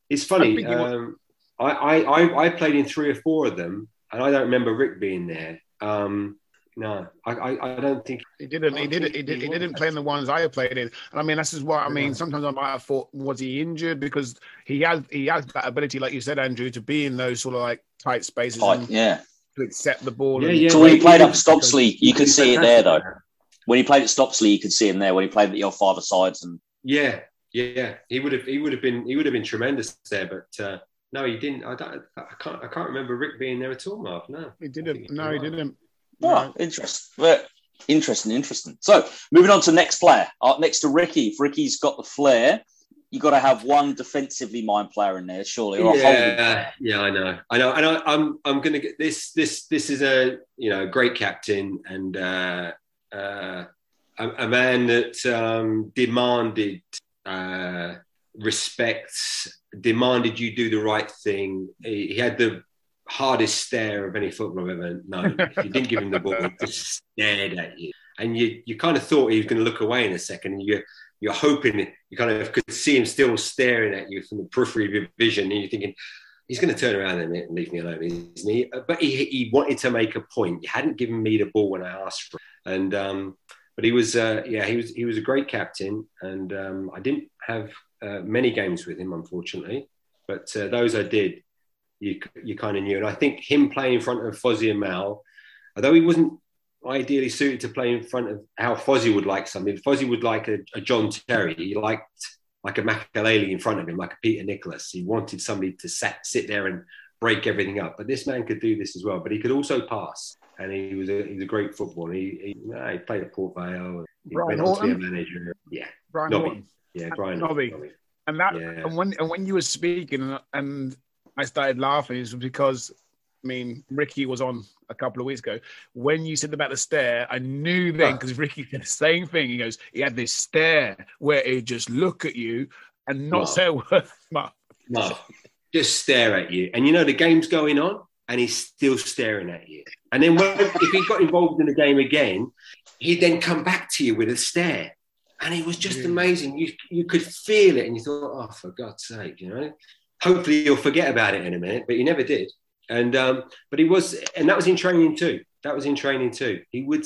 it's funny. Um, I, I, I played in three or four of them, and I don't remember Rick being there. Um, no, I, I, I, don't think he didn't. He didn't. He, did, he didn't play in the ones I played in. And I mean, this is what I mean. Sometimes I might have thought, was he injured? Because he has he has that ability, like you said, Andrew, to be in those sort of like tight spaces. Tight, yeah. To accept the ball. Yeah, yeah. So when he played up Stopsley, you could see it there, though. When he played at Stopsley, you could see him there. When he played at the old five sides, and yeah, yeah, he would have he would have been he would have been tremendous there, but. uh no, he didn't. I don't. I can't. I can't remember Rick being there at all, Mark. No, he didn't. No, he didn't. Oh, interesting. interesting, interesting. So moving on to next player. Uh, next to Ricky. If Ricky's got the flair, you got to have one defensively mind player in there, surely. yeah, yeah, I know, I know, and I, I'm, I'm going to get this. This, this is a you know great captain and uh, uh, a, a, man that um, demanded uh, respect, demanded you do the right thing. He, he had the hardest stare of any footballer I've ever known. you didn't give him the ball, he just stared at you. And you, you kind of thought he was going to look away in a second. And you, you're hoping you kind of could see him still staring at you from the periphery of your vision. And you're thinking, he's going to turn around in a minute and leave me alone, isn't he? But he, he wanted to make a point. He hadn't given me the ball when I asked for it. And, um, but he was, uh, yeah, he was, he was a great captain. And um, I didn't have uh, many games with him, unfortunately. But uh, those I did, you you kind of knew. And I think him playing in front of Fozzie and Mal, although he wasn't ideally suited to play in front of how Fozzie would like something, Fozzie would like a, a John Terry. He liked like a Makelele in front of him, like a Peter Nicholas. He wanted somebody to sat, sit there and break everything up. But this man could do this as well. But he could also pass, and he was a, he was a great footballer. He, he, he played at Port Vale. He Brian went on to be a manager. Yeah, Brian Nobby. Yeah, Brian Nobby. Nobby. And that, yeah. and when and when you were speaking, and I started laughing is because I mean Ricky was on a couple of weeks ago. When you said about the stare, I knew then because Ricky did the same thing. He goes, he had this stare where he'd just look at you and not say a word. No, just stare at you. And you know the game's going on, and he's still staring at you. And then when, if he got involved in the game again, he'd then come back to you with a stare. And it was just yeah. amazing. You you could feel it, and you thought, "Oh, for God's sake!" You know hopefully you'll forget about it in a minute, but he never did. And um, but he was, and that was in training too. That was in training too. He would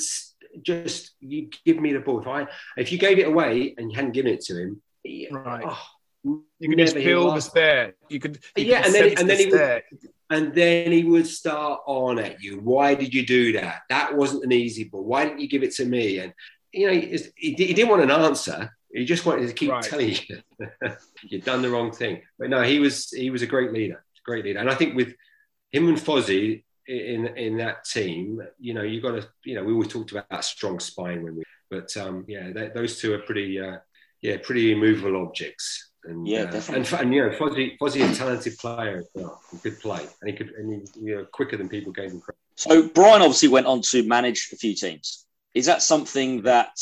just you give me the ball. If I if you gave it away and you hadn't given it to him, right. Oh, you could just feel the stare. You could, you yeah, could and then and then he would, and then he would start on at you. Why did you do that? That wasn't an easy ball. Why didn't you give it to me? And you know, he, he didn't want an answer. He just wanted to keep right. telling you you've done the wrong thing. But no, he was he was a great leader, great leader. And I think with him and Fozzie in in that team, you know, you got to you know we always talked about that strong spine when we, but um, yeah, they, those two are pretty uh, yeah pretty immovable objects. And, yeah, uh, definitely. And, and you know, Fozzie, Fozzie, a talented player as well. He could play, and he could, and he, you know, quicker than people gave him credit. So Brian obviously went on to manage a few teams. Is that something that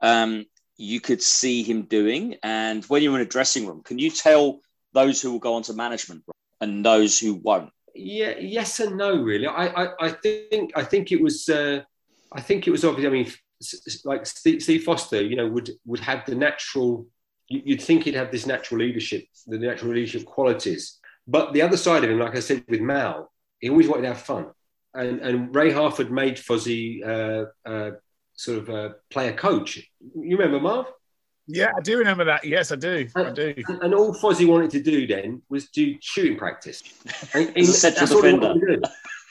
um, you could see him doing? And when you're in a dressing room, can you tell those who will go on to management and those who won't? Yeah, yes and no, really. I, I, I think I think it was uh, I think it was obvious. I mean, like Steve, Foster, you know, would would have the natural. You'd think he'd have this natural leadership, the natural leadership qualities. But the other side of him, like I said with Mal, he always wanted to have fun. And, and Ray Harford made Fozzie uh, uh, sort of a player coach. You remember Marv? Yeah, I do remember that. Yes, I do. And, I do. And all Fozzie wanted to do then was do shooting practice. And, and As central that's all he defender. wanted to do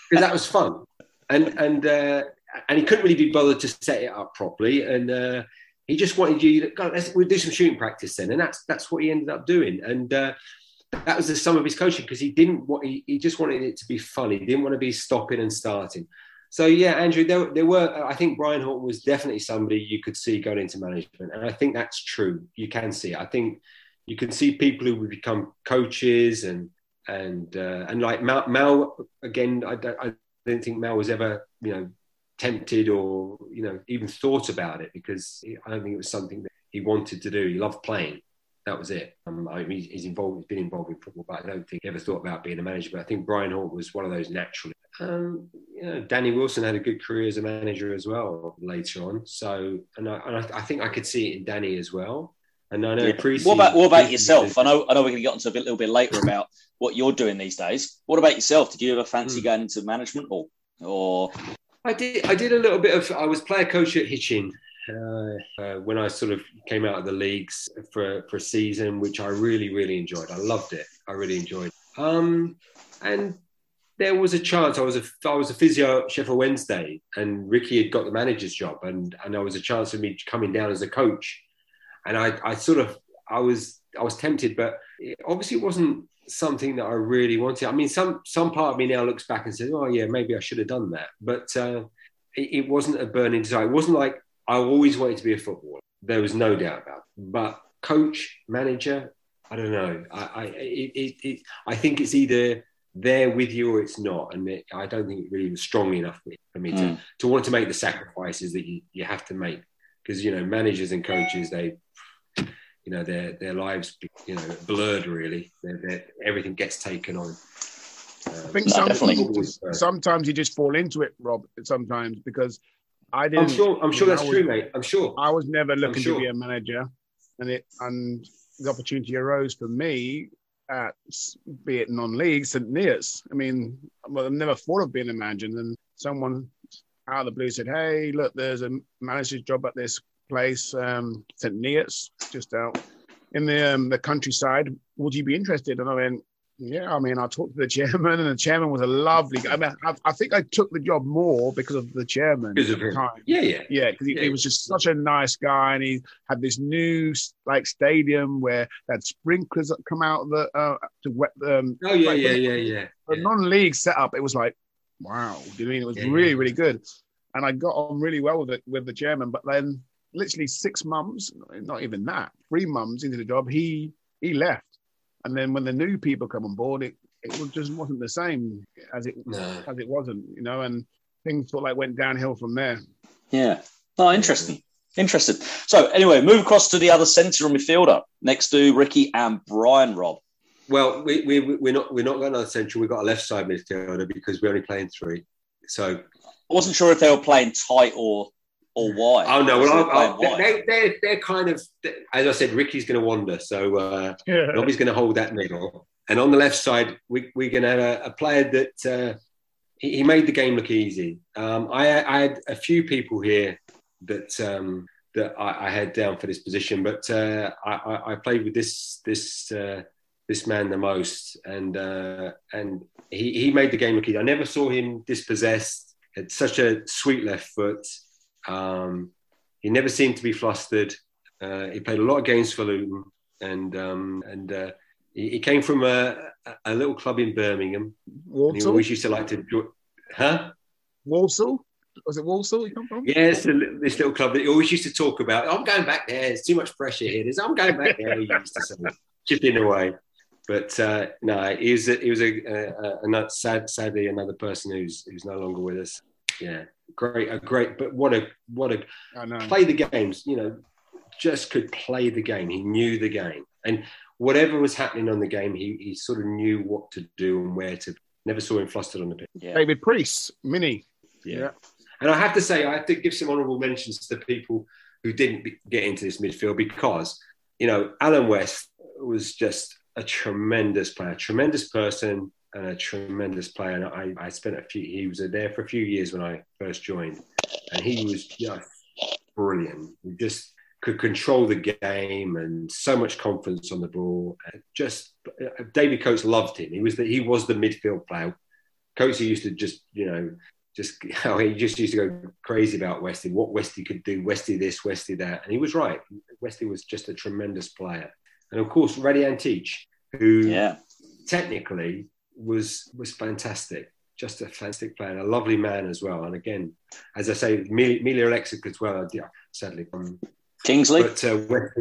because that was fun. And and uh, and he couldn't really be bothered to set it up properly. And uh, he just wanted you to go. Let's we'll do some shooting practice then. And that's that's what he ended up doing. And uh, that was the sum of his coaching because he didn't want. He, he just wanted it to be fun. He didn't want to be stopping and starting. So yeah, Andrew, there, there were. I think Brian Horton was definitely somebody you could see going into management, and I think that's true. You can see. it. I think you can see people who would become coaches and and uh, and like Mal, Mal again. I don't, I don't think Mal was ever you know tempted or you know even thought about it because I don't think it was something that he wanted to do. He loved playing. That was it. Um, I mean, he's involved. He's been involved in football, but I don't think he ever thought about being a manager. But I think Brian Hall was one of those naturally. Um, you know, Danny Wilson had a good career as a manager as well later on. So, and I, and I, I think I could see it in Danny as well. And I know Yeah. What about what about yourself? I know I know we're going to get onto a bit, little bit later about what you're doing these days. What about yourself? Did you ever fancy going into management or or I did. I did a little bit of. I was player coach at Hitchin uh, uh, when I sort of came out of the leagues for for a season, which I really really enjoyed. I loved it. I really enjoyed. It. Um, and there was a chance. I was a I was a physio at Sheffield Wednesday, and Ricky had got the manager's job, and and there was a chance of me coming down as a coach. And I I sort of I was I was tempted, but it obviously it wasn't something that I really wanted. I mean, some some part of me now looks back and says, "Oh yeah, maybe I should have done that." But uh, it, it wasn't a burning desire. It wasn't like I always wanted to be a footballer. There was no doubt about. It. But coach, manager, I don't know. I I it, it, I think it's either there with you or it's not, and it, I don't think it really was strong enough for me to, Mm. to want to make the sacrifices that you, you have to make because you know managers and coaches they you know their their lives you know blurred really they're, they're, everything gets taken on I think No, some, definitely. sometimes you just fall into it, Rob. Sometimes because I didn't. i'm sure i'm sure that's was- true mate i'm sure I was never looking sure. to be a manager, and it and the opportunity arose for me at be it non-league St. Neots. I mean, I've never thought of being a manager, and someone out of the blue said, "Hey, look, there's a manager's job at this place, um, St. Neots, just out in the um, the countryside. Would you be interested?" And I went. Yeah, I mean, I talked to the chairman, and the chairman was a lovely guy. I mean, I, I think I took the job more because of the chairman Because of him. time. yeah yeah Yeah, because he, Yeah. he was just such a nice guy, and he had this new like stadium where they had sprinklers that come out of the uh, to wet them. oh yeah like, yeah yeah yeah a non-league setup, it was like, wow. Do you mean it was Yeah, yeah. really really good? And I got on really well with it with the chairman. But then, literally six months, not even that, three months into the job, he he left. And then when the new people come on board, it it was just wasn't the same as it no as it wasn't, you know. And things sort of like went downhill from there. yeah? Oh, interesting. Interesting. So anyway, move across to the other centre and midfielder next to Ricky and Brian. Rob. well we, we we're not we're not going to central we've got a left side midfielder because we're only playing three so I wasn't sure if they were playing tight or or wide. oh no They well were I'll, playing I'll, wide. they, they're, they're kind of as i said ricky's going to wander so uh Yeah. Robbie's going to hold that middle. And on the left side, we, we're going to have a, a player that uh, he, he made the game look easy. Um, I, I had a few people here that um, that I, I had down for this position, but uh, I, I- I played with this this uh, this man the most, and uh, and he, he made the game look easy. I never saw him dispossessed. Had such a sweet left foot. Um, he never seemed to be flustered. Uh, he played a lot of games for Luton, and um, and uh, he, he came from a, a little club in Birmingham. And he Walsall? always used to like to, huh? Walsall? Was it Walsall you come from? Yes, this little club that he always used to talk about. I'm going back there. There's too much pressure here. There's, I'm going back there. He used to say, chipping away. But uh, no, he was a, he was a, a, a, a sad, sadly another person who's who's no longer with us. Yeah, great, a great. But what a what a I know. play the games. You know, just could play the game. He knew the game, and whatever was happening on the game, he he sort of knew what to do and where to. Never saw him flustered on the pitch. Yeah. David Preece, Mini. Yeah. And I have to say, I have to give some honourable mentions to the people who didn't get into this midfield because, you know, Alan West was just a tremendous player, tremendous person, and a tremendous player. And I, I spent a few, he was there for a few years when I first joined, and he was just brilliant. He just could control the game and so much confidence on the ball. Just David Coates loved him. He was the, he was the midfield player. Coates used to just, you know, just how he just used to go crazy about Westy, what Westy could do, Westy this, Westy that. And he was right. Westy was just a tremendous player. And of course, Raddy Antic, who yeah. technically was was fantastic. Just a fantastic player, and a lovely man as well. And again, as I say, Milija Aleksic as well. Yeah, sadly, um, Kingsley. But uh, we're,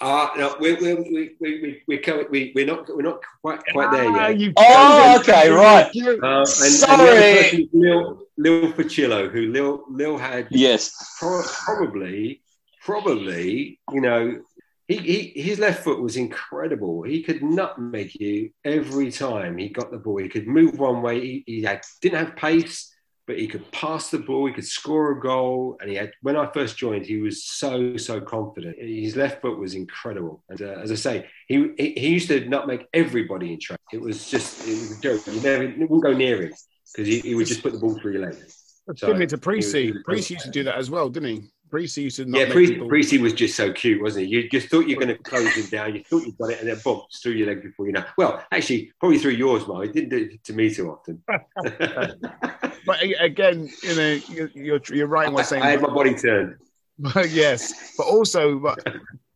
uh, no, we we we we we we we're not we're not quite quite there Ah, yet. you Oh, okay, right. Uh, and, Sorry. And the other person is Lil, Lil Fuccillo, who Lil, Lil had Yes. pro- probably, probably, you know, he, he his left foot was incredible. He could nutmeg you every time he got the ball. He could move one way. He, he had, didn't have pace, but he could pass the ball. He could score a goal. And he had, when I first joined, he was so so confident. His left foot was incredible. And uh, as I say, he, he he used to nutmeg everybody in track. It was just it was a joke. You never you wouldn't go near him because he, he would just put the ball through your legs. So, Similar to it Precy. was- Precy used to do that as well, didn't he? To yeah, Precy, people- Precy was just so cute, wasn't it? You just thought you're going to close him down. You thought you got it, and then boom, through your leg before you know. Well, actually, probably through yours, Mark. He didn't do it to me too often. But again, you know, you- you're you're right in what saying. I had my body turned. yes, but also but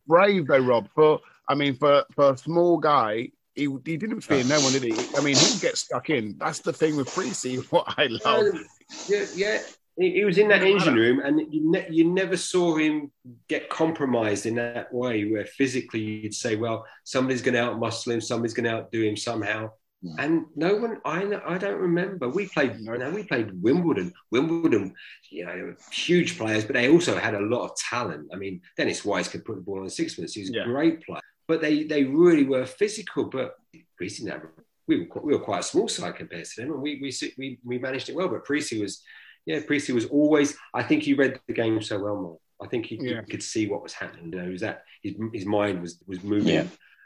brave though, Rob. For I mean, for for a small guy, he he didn't fear no one, did he? I mean, he'd get stuck in. That's the thing with Precy. What I love. Um, yeah, yeah. He, he was in that engine room, and you, ne- you never saw him get compromised in that way, where physically you'd say, "Well, somebody's going to outmuscle him, somebody's going to outdo him somehow." And no one, I I don't remember. We played, you know, we played Wimbledon. Wimbledon, you know, huge players, but they also had a lot of talent. I mean, Dennis Wise could put the ball on the sixpence. He was Yeah. a great player, but they they really were physical. But Precy never. We were quite, we were quite a small side compared to them, and we we we, we managed it well. But Precy was, yeah, Precy was always. I think he read the game so well, Mark. I think he, Yeah. he could see what was happening. You know, was that his, his mind was was moving Yeah.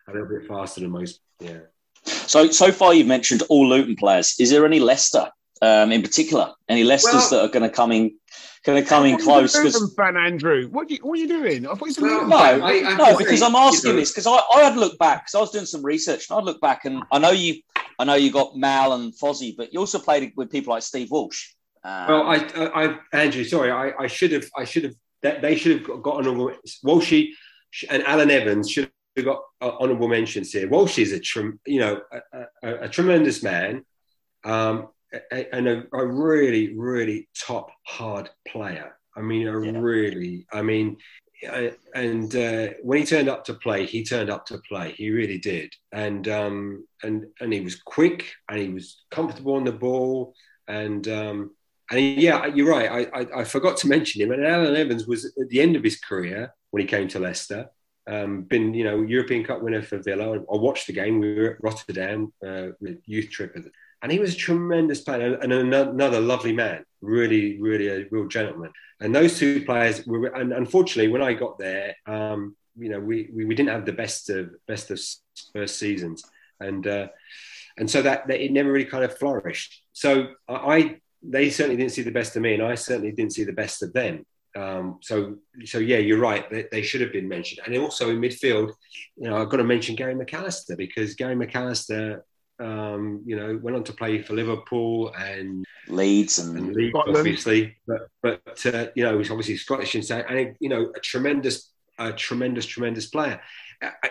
a little bit faster than most. Yeah. So so far you've mentioned all Luton players. Is there any Leicester um, in particular? Any Leicesters Well- that are going to come in going to come in What are you close? doing, 'Cause- fan Andrew. What, you, what are you doing? I thought you Well, no, I- I no, because I'm asking you know- this because I, I had looked back because I was doing some research and I'd look back and I know you I know you got Mal and Fozzie, but you also played with people like Steve Walsh. Um, Well, I, I, I Andrew, sorry, I, I should have, I should have, that they should have got honourable. Walshy and Alan Evans should have got uh, honourable mentions here. Walsh is a, trem, you know, a, a, a tremendous man, um, a- and a, a really, really top hard player. I mean, a Yeah. really, I mean, uh, and uh, when he turned up to play, he turned up to play. He really did, and um, and and he was quick, and he was comfortable on the ball, and um, and yeah, you're right. I, I, I forgot to mention him. And Alan Evans was at the end of his career when he came to Leicester. Um, been you know European Cup winner for Villa. I watched the game. We were at Rotterdam uh, with youth trip, and he was a tremendous player and another, lovely man. Really, really a real gentleman. And those two players were. And unfortunately, when I got there, um, you know, we, we, we didn't have the best of best of first seasons, and uh, and so that, that it never really kind of flourished. So I they certainly didn't see the best of me, and I certainly didn't see the best of them. Um, so, so yeah, you're right. They, they, should have been mentioned, and also in midfield, you know, I've got to mention Gary McAllister because Gary McAllister, um, you know, went on to play for Liverpool and Leeds and, and Leeds, Scotland. obviously, but but uh, you know, he's obviously Scottish and so, and you know, a tremendous, a tremendous, tremendous player.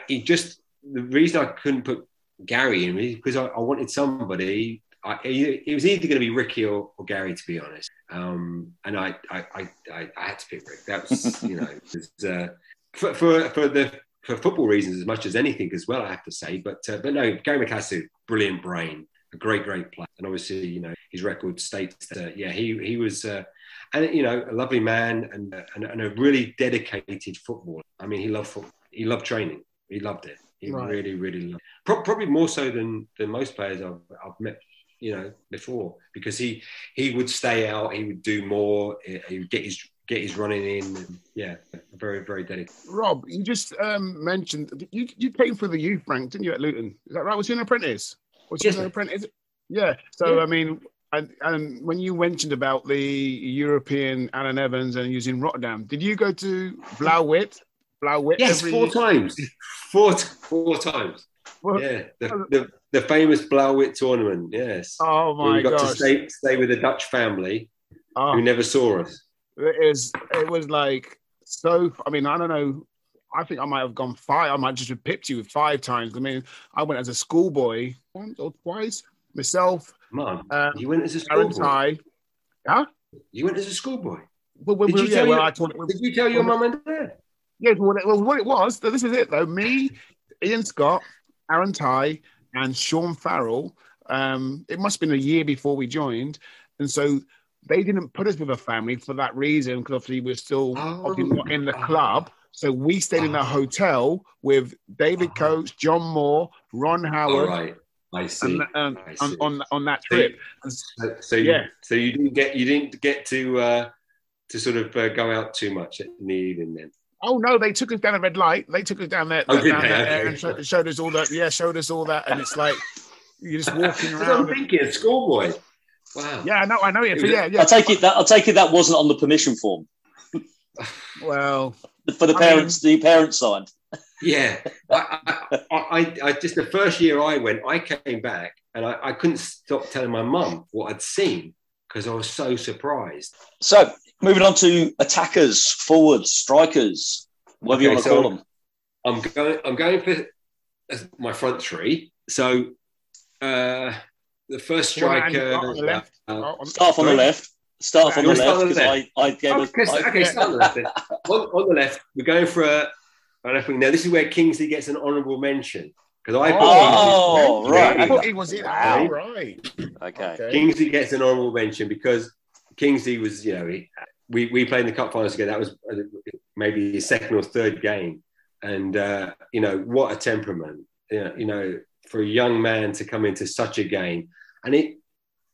He just the reason I couldn't put Gary in is because I, I wanted somebody I, it was either going to be Ricky or, or, Gary, to be honest. Um, and I, I, I, I, had to pick Rick. That was, you know, was, uh, for, for, for the for football reasons as much as anything as well. I have to say, but uh, but no, Gary McAllister, brilliant brain, a great great player, and obviously you know his record states that uh, yeah he he was. Uh, and you know, a lovely man and, and, and a really dedicated footballer. I mean, he loved football. He loved training. He loved it. He Right. really, really loved. It. Pro- Probably more so than than most players I've, I've met you know, before because he he would stay out, he would do more, he would get his get his running in. Yeah, very very dedicated. Rob, you just um, mentioned you you came through the youth rank, didn't you, at Luton? Is that right? Was you an apprentice? Was you Yes, an apprentice? Yeah. So Yeah. I mean, and, and when you mentioned about the European Alan Evans and using Rotterdam, did you go to Blauwit? Blauwit Yes, every four times, four four times. Well, Yeah, the, the, the famous Blauwit tournament. Yes. Oh my we got to stay stay with a Dutch family Oh. who never saw us. It is. It was like so. I mean, I don't know. I think I might have gone five. I might just have pipped you five times. I mean, I went as a schoolboy once or twice. Myself, Man, um, you went as a schoolboy. Huh? You went as a schoolboy. Well, well, Did you yeah, tell well, your- I told. Did you tell your mum and dad? Yeah, well, it- well, what it was. This is it though. Me, Ian Scott, Aaron Ty, and Sean Farrell. Um, it must have been a year before we joined, and so they didn't put us with a family for that reason because obviously we're still obviously not in the club. So we stayed in a hotel with David Coates, John Moore, Ron Howard, right, I see. and, um, I on, see. on on that trip. So, so you, Yeah. so you didn't get you didn't get to uh, to sort of uh, go out too much in the evening then. Oh no, they took us down a red light. They took us down there, Oh, down they? there Okay. and showed, showed us all that. Yeah, showed us all that, and it's like you're just walking That's what I'm around. thinking, a schoolboy. Wow. Yeah, I know, I know. Yeah, It but yeah, yeah. I take it that I take it that wasn't on the permission form Well, for the I parents. the parents signed. Yeah, I, I, I, I just the first year I went, I came back and I, I couldn't stop telling my mum what I'd seen because I was so surprised. So moving on to attackers, forwards, strikers, whatever you want to so- call them. I'm going. I'm going for my front three. So uh, the first Well, and striker. on the left. uh, Oh, on- Start off on the left. Start off on the wanna start left on the because I, left? I gave Oh, a, okay, I- okay, start on the left. then. on, on the left, we're going for a, don't think now this is where Kingsley gets an honourable mention because I. put Oh, Kingsley- right. I thought he was in. Wow. Oh, right. Okay. Okay. Kingsley gets an honourable mention because Kingsley was, you know, he, we, we played in the cup finals together. That was uh, maybe his second or third game. And, uh, you know, what a temperament, you know, you know, for a young man to come into such a game. And it,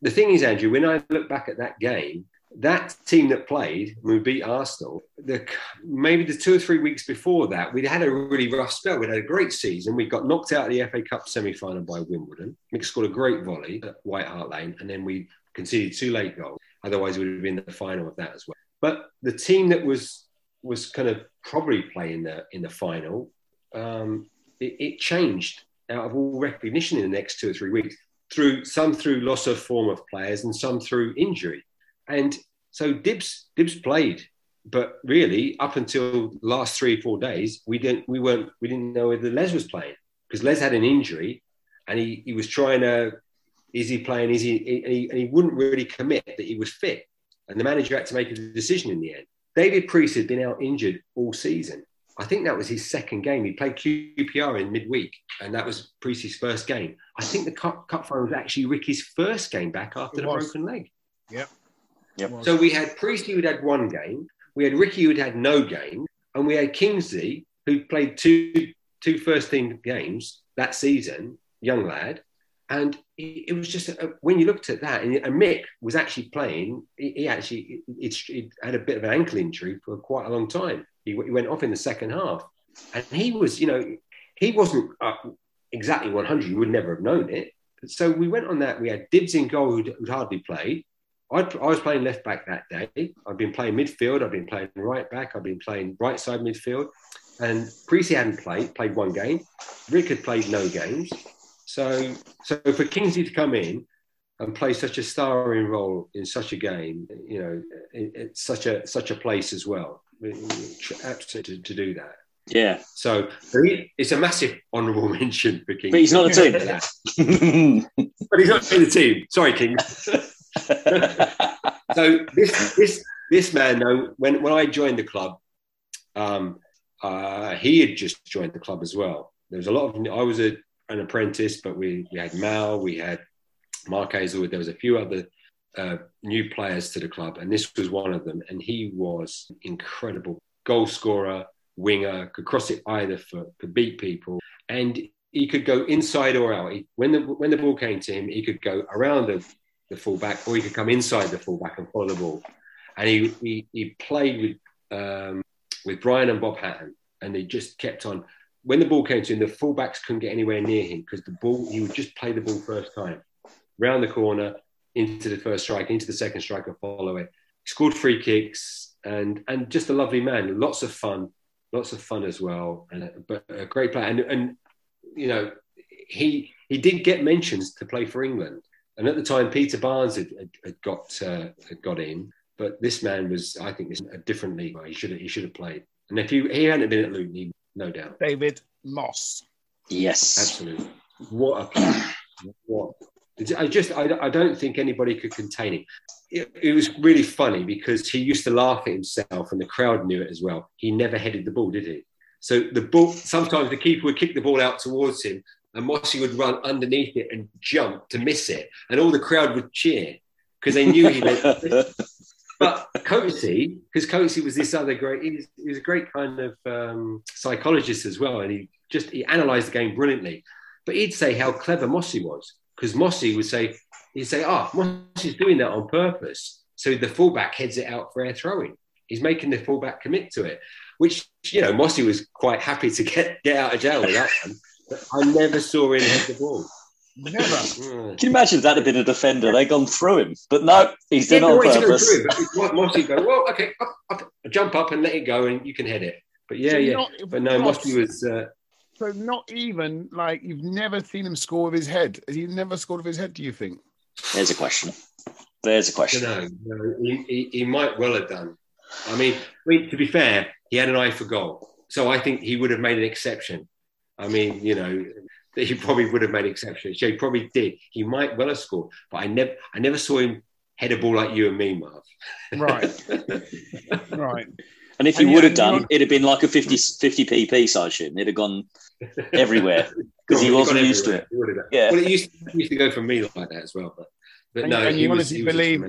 the thing is, Andrew, when I look back at that game, that team that played, we beat Arsenal, the, maybe the two or three weeks before that, we'd had a really rough spell. We'd had a great season. We got knocked out of the FA Cup semi final by Wimbledon. Mick scored a great volley at White Hart Lane, and then we conceded two late goals. Otherwise, we would have been the final of that as well. But the team that was was kind of probably playing the in the final, um, it, it changed out of all recognition in the next two or three weeks. Through some through loss of form of players and some through injury. And so Dibs Dibs played, but really up until last three four days, we didn't we weren't we didn't know whether Les was playing because Les had an injury, and he, he was trying to is he playing is he and, he and he wouldn't really commit that he was fit, and the manager had to make a decision in the end. David Preece had been out injured all season. I think that was his second game. He played QPR in midweek, and that was Preece's first game. I think the cup, cup final was actually Ricky's first game back after It the was. broken leg. Yep. Yep. So we had Priestley who'd had one game, we had Ricky who'd had no game, and we had Kingsley who played two two first team games that season, young lad. And he- it was just a, when you looked at that, and, and Mick was actually playing. He, he actually it, he had a bit of an ankle injury for quite a long time. He, he went off in the second half, and he was, you know, he wasn't uh, exactly 100. You would never have known it. So we went on that. We had Dibs in goal who'd, who'd hardly played. I'd, I was playing left back that day. I've been playing midfield. I've been playing right back. I've been playing right side midfield. And Precy hadn't played, played one game. Rick had played no games. So, so for Kingsley to come in and play such a starring role in such a game, you know, it, it's such a such a place as well. Absolutely to, to do that. Yeah. So it's a massive honourable mention for Kingsley. But he's not a team. but he's not in the team. Sorry, King. so this this this man though, when when I joined the club, um, uh, he had just joined the club as well. There was a lot of I was a, an apprentice, but we we had Mal, we had Mark Aizlewood. There was a few other uh, new players to the club, and this was one of them. And he was incredible goal scorer, winger, could cross it either foot, could beat people, and he could go inside or out. He, when the when the ball came to him, he could go around the, the fullback or he could come inside the fullback and follow the ball. And he he, he played with um, with Brian and Bob Hatton, and they just kept on. When the ball came to him, the fullbacks couldn't get anywhere near him because the ball he would just play the ball first time, round the corner into the first strike, into the second strike, and follow it. Scored free kicks and and just a lovely man. Lots of fun, lots of fun as well, and but a great player. And and you know, he he did get mentions to play for England, and at the time Peter Barnes had, had, had got uh, had got in, but this man was, I think, a different league. He should have he should have played, and if he he hadn't been at Luton, he, no doubt. David Moss. Yes, absolutely. What a player! what I just I, I don't think anybody could contain him. It, it, was really funny because he used to laugh at himself, and the crowd knew it as well. He never headed the ball, did he? So the ball, sometimes the keeper would kick the ball out towards him, and Mossy would run underneath it and jump to miss it, and all the crowd would cheer because they knew he meant. but Coatsy, because Coatsy was this other great, he was, he was a great kind of um, psychologist as well, and he just he analysed the game brilliantly. But he'd say how clever Mossy was because Mossy would say he'd say, "Ah, oh, Mossy's doing that on purpose." So the fullback heads it out for air throwing. He's making the fullback commit to it which you know Mossy was quite happy to get get out of jail with that one. But I never saw him hit the ball. Never. Mm. Can you imagine if that had been a defender? They'd gone through him, but no, he's doing yeah, it on purpose. Through, Mossy go, well, okay, up, up, jump up and let it go, and you can head it. But yeah, so yeah. Not, but no, Mossy was. Uh, so not even like you've never seen him score with his head. Has he never scored with his head? Do you think? There's a question. There's a question. No, no he, he, he might well have done. I mean, I mean, to be fair, he had an eye for goal. So I think he would have made an exception. I mean, you know, he probably would have made exceptions. exception. So he probably did. He might well have scored, but I never, I never saw him head a ball like you and me, Marv. Right, right. And if he and would have done, it'd have been like a 50, 50 pp size shoot. It'd have gone everywhere because he wasn't used to it. Yeah. Well, it used, it used, to go for me like that as well. But, but and, no, and you honestly believe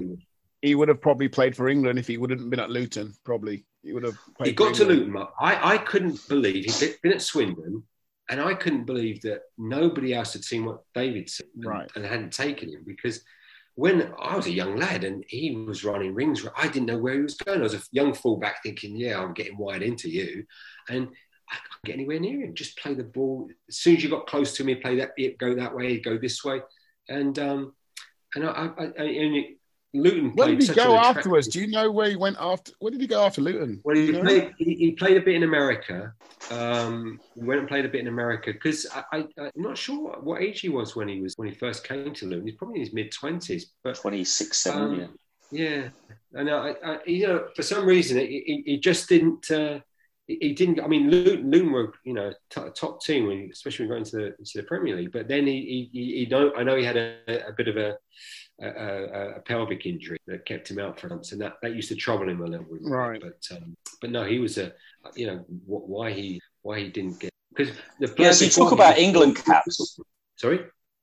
he would have probably played for England if he wouldn't have been at Luton. Probably he would have. he got to Luton. I, I couldn't believe he'd been at Swindon, and I couldn't believe that nobody else had seen what David seen right. and, and hadn't taken him because when I was a young lad and he was running rings, I didn't know where he was going. I was a young fullback thinking, yeah, I'm getting wide into you. And I couldn't get anywhere near him. Just play the ball. As soon as you got close to me, play that go that way, go this way. And um, and I, I, I and Luton. Where did he go afterwards? Do you know where he went after? Where did he go after Luton? Well, he, played, he, he, played a bit in America. Um, he went and played a bit in America because I, am not sure what age he was when he was when he first came to Luton. He's probably in his mid twenties, but 26, 7, um, yeah. Yeah, and I, I, you know, for some reason, he, he just didn't. Uh, he didn't. I mean, Luton, Luton were you know t- top team, when, especially when going to the, into the Premier League. But then he, he, he, know, I know he had a, a bit of a a, a, pelvic injury that kept him out for months, and that, that used to trouble him a little bit. Right. But um, but no, he was a you know why he why he didn't get because the yeah. So you talk about England caps. Sorry.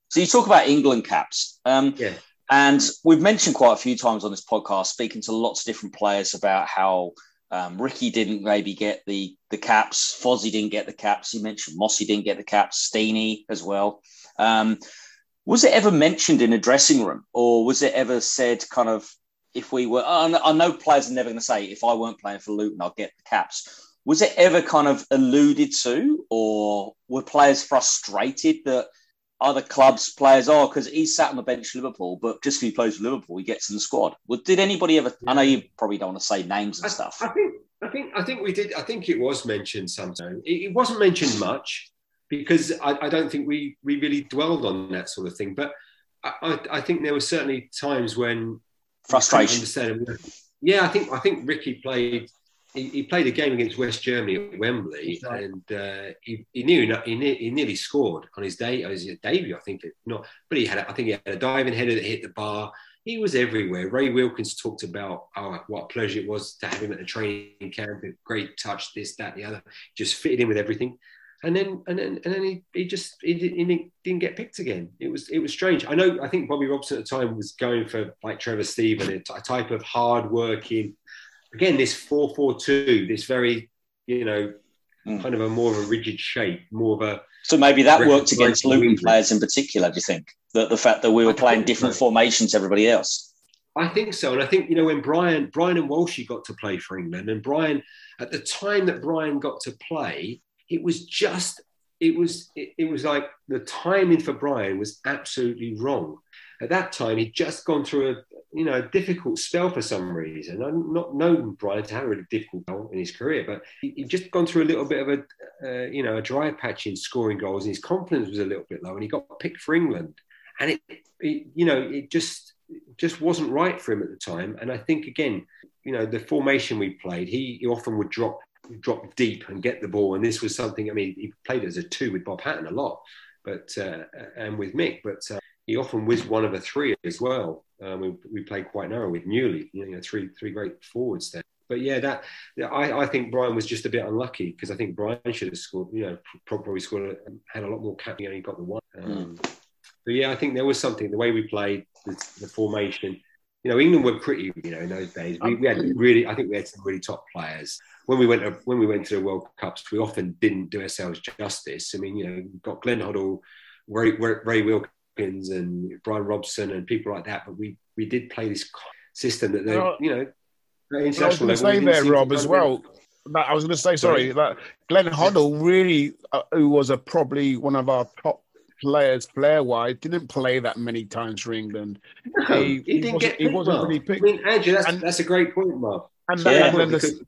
So you talk about England caps. Um, yeah. And we've mentioned quite a few times on this podcast, speaking to lots of different players about how um, Ricky didn't maybe get the the caps, Fozzie didn't get the caps. You mentioned Mossy didn't get the caps, Steenie as well. Um, was it ever mentioned in a dressing room, or was it ever said kind of if we were? I know players are never going to say if I weren't playing for Luton, I'll get the caps. Was it ever kind of alluded to, or were players frustrated that other clubs players oh, are because he sat on the bench for Liverpool, but just because he plays for Liverpool, he gets in the squad. Well, did anybody ever? I know you probably don't want to say names and I, stuff. I think I think I think we did. I think it was mentioned sometime. It, it wasn't mentioned much because I, I, don't think we we really dwelled on that sort of thing. But I, I think there were certainly times when frustration. Yeah, I think I think Ricky played. He, he, played a game against West Germany at Wembley, right. and uh, he, he knew he, he, nearly scored on his day. It was his debut, I think. Not, but he had. I think he had a diving header that hit the bar. He was everywhere. Ray Wilkins talked about oh, what a pleasure it was to have him at the training camp. Great touch, this, that, the other. Just fitted in with everything and then and then and then he, he just he, he didn't get picked again. It was it was strange. I know. I think Bobby Robson at the time was going for like Trevor Steven, a type of hard working. Again, this four four two, this very you know, mm. kind of a more of a rigid shape, more of a So maybe that worked against Luton players in particular. Do you think that the fact that we were playing different so. formations to everybody else? I think so, and I think you know when Brian, Brian and Walshy got to play for England, and Brian, at the time that Brian got to play, it was just, it was, it, it was like the timing for Brian was absolutely wrong. At that time, he'd just gone through a, you know, a difficult spell for some reason. I've not known Brian to have a really difficult spell in his career, but he, he'd just gone through a little bit of a, uh, you know, a dry patch in scoring goals, and his confidence was a little bit low, and he got picked for England, and it, it you know, it just just wasn't right for him at the time. And I think again, you know, the formation we played, he, he often would drop drop deep and get the ball. And this was something. I mean, he played as a two with Bob Hatton a lot, but uh, and with Mick, but uh, he often was one of a three as well. Um, we, we played quite narrow with Newley, you know, three three great forwards there. But yeah, that I, I think Brian was just a bit unlucky because I think Brian should have scored. You know, probably scored had a lot more cap. He got the one. Um, but yeah, I think there was something the way we played, the, the formation. You know, England were pretty. You know, in those days, we, we had really. I think we had some really top players. When we went to, when we went to the World Cups, we often didn't do ourselves justice. I mean, you know, we've got Glenn Hoddle, Ray, Ray Wilkins, and Brian Robson, and people like that. But we we did play this system that they, you know, at I was international going to level. say there, Rob, as well. That I was going to say, sorry, that Glenn Hoddle really, uh, who was a probably one of our top players, player wise, didn't play that many times for England. No, he, he didn't wasn't, get he wasn't Mark. really picked. I mean, Andrew, that's, And- that's a great point, Mark. And, Yeah. and then the,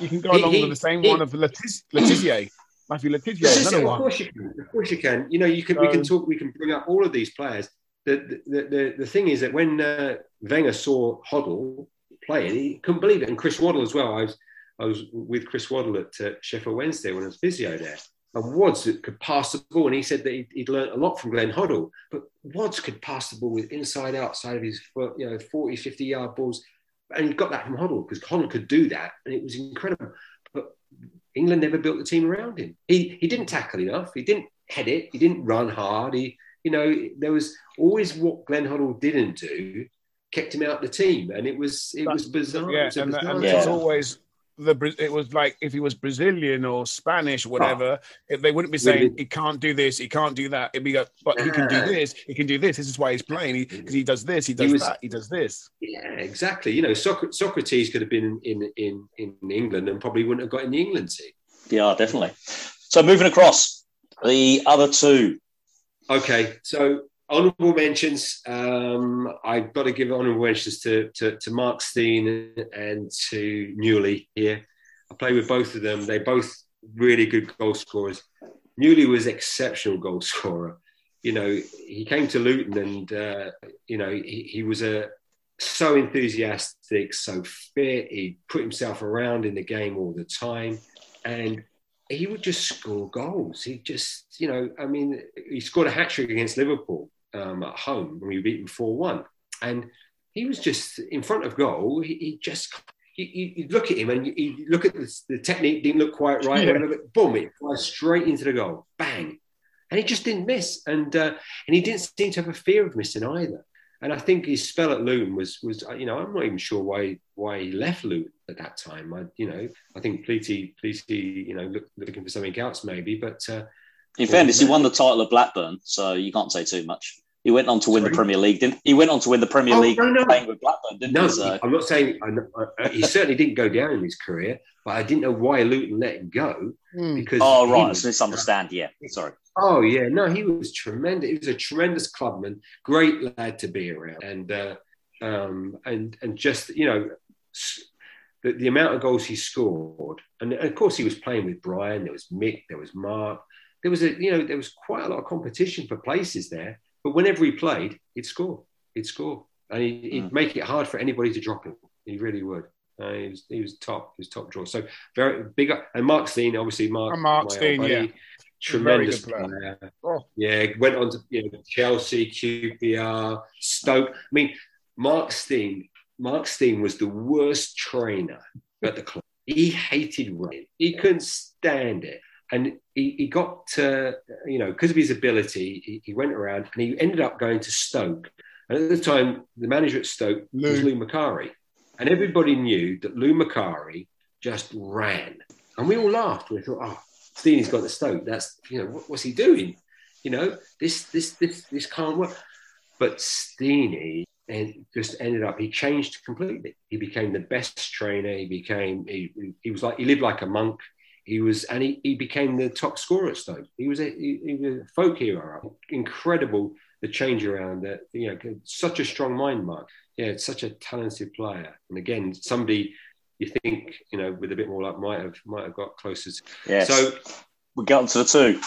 you can go He- along with the same one of Letiz- Le Tissier, Matthew Le Tissier, of course you can. Of course you can. You know, you can. we can talk. We can bring up all of these players. The the the, the thing is that when uh, Wenger saw Hoddle playing, he couldn't believe it, and Chris Waddle as well. I was I was with Chris Waddle at uh, Sheffield Wednesday when I was physio there. And Wads could pass the ball, and he said that he'd, he'd learned a lot from Glenn Hoddle. But Wads could pass the ball with inside, outside of his you know, 40, 50 yard balls. And he got that from Hoddle because Hoddle could do that, and it was incredible. But England never built the team around him. He he didn't tackle enough. He didn't head it. He didn't run hard. He you know there was always what Glenn Hoddle didn't do kept him out the team, and it was it was bizarre. It Yeah, was and, bizarre and it's always the it was like if he was Brazilian or Spanish, ah, whatever, if they wouldn't be saying Really? he can't do this, he can't do that. It'd be like, but he can do this, he can do this. This is why he's playing because mm. he, does this, he does was- that, he does this. Yeah, exactly. You know, Soc- Socrates could have been in, in in England and probably wouldn't have got in the England team. Yeah, definitely. So moving across, the other two. Okay, so honourable mentions. Um, I've got to give honourable mentions to, to to Mark Stein and to Newley here. I play with both of them. They're both really good goal scorers. Newley was exceptional goal scorer. You know, he came to Luton and uh, you know he, he was a so enthusiastic, so fit. He put himself around in the game all the time, and he would just score goals. He just, you know, I mean, he scored a hat trick against Liverpool um, at home when we beat them 4 1. And he was just in front of goal. He, he just, you, you, you look at him and you, you look at the, the technique, didn't look quite right. Yeah. whatever, boom, it flies straight into the goal. Bang. And he just didn't miss. And, uh, and he didn't seem to have a fear of missing either. And I think his spell at Luton was, was you know, I'm not even sure why why he left Luton at that time. I, you know, I think Pleaty, Pleaty, you know, look, looking for something else maybe. But uh, In fairness, he won the title of Blackburn, so you can't say too much. He went on to win Sorry? the Premier League, didn't he? Went on to win the Premier Oh, League no, no. playing with Blackburn, didn't no, he? So, I'm not saying I, I, he certainly didn't go down in his career, but I didn't know why Luton let him go because. oh, right, was- it's a misunderstand. Yeah, sorry. Oh yeah, no, he was tremendous. He was a tremendous clubman, great lad to be around, and uh, um, and and just you know the, the amount of goals he scored, and of course he was playing with Brian. There was Mick, there was Mark. There was a you know there was quite a lot of competition for places there. But whenever he played, he'd score. He'd score, and he, he'd Mm. make it hard for anybody to drop him. He really would. Uh, he was he was top. He was top draw. So very big. And Mark Stein, obviously Mark. And Mark Stein, buddy, yeah. tremendous player. player. Oh. Yeah, went on to you know, Chelsea, QPR, Stoke. I mean, Mark Stein. Mark Stein was the worst trainer at the club. He hated running. He couldn't stand it. And he, he got to, you know, because of his ability, he, he went around and he ended up going to Stoke. And at the time, the manager at Stoke was Lou Macari. And everybody knew that Lou Macari just ran. And we all laughed. We thought, oh, Steenie's got the Stoke. That's you know what, what's he doing? You know this this this this can't work. But Steenie and just ended up he changed completely. He became the best trainer. He became he, he was like he lived like a monk. He was and he, he became the top scorer at Stoke. He was a he, he was a folk hero. Incredible the change around that. You know, such a strong mind, Mark. Yeah, it's such a talented player. And again, somebody you think you know with a bit more luck might have might have got closer. To. Yes. So we get on to the two.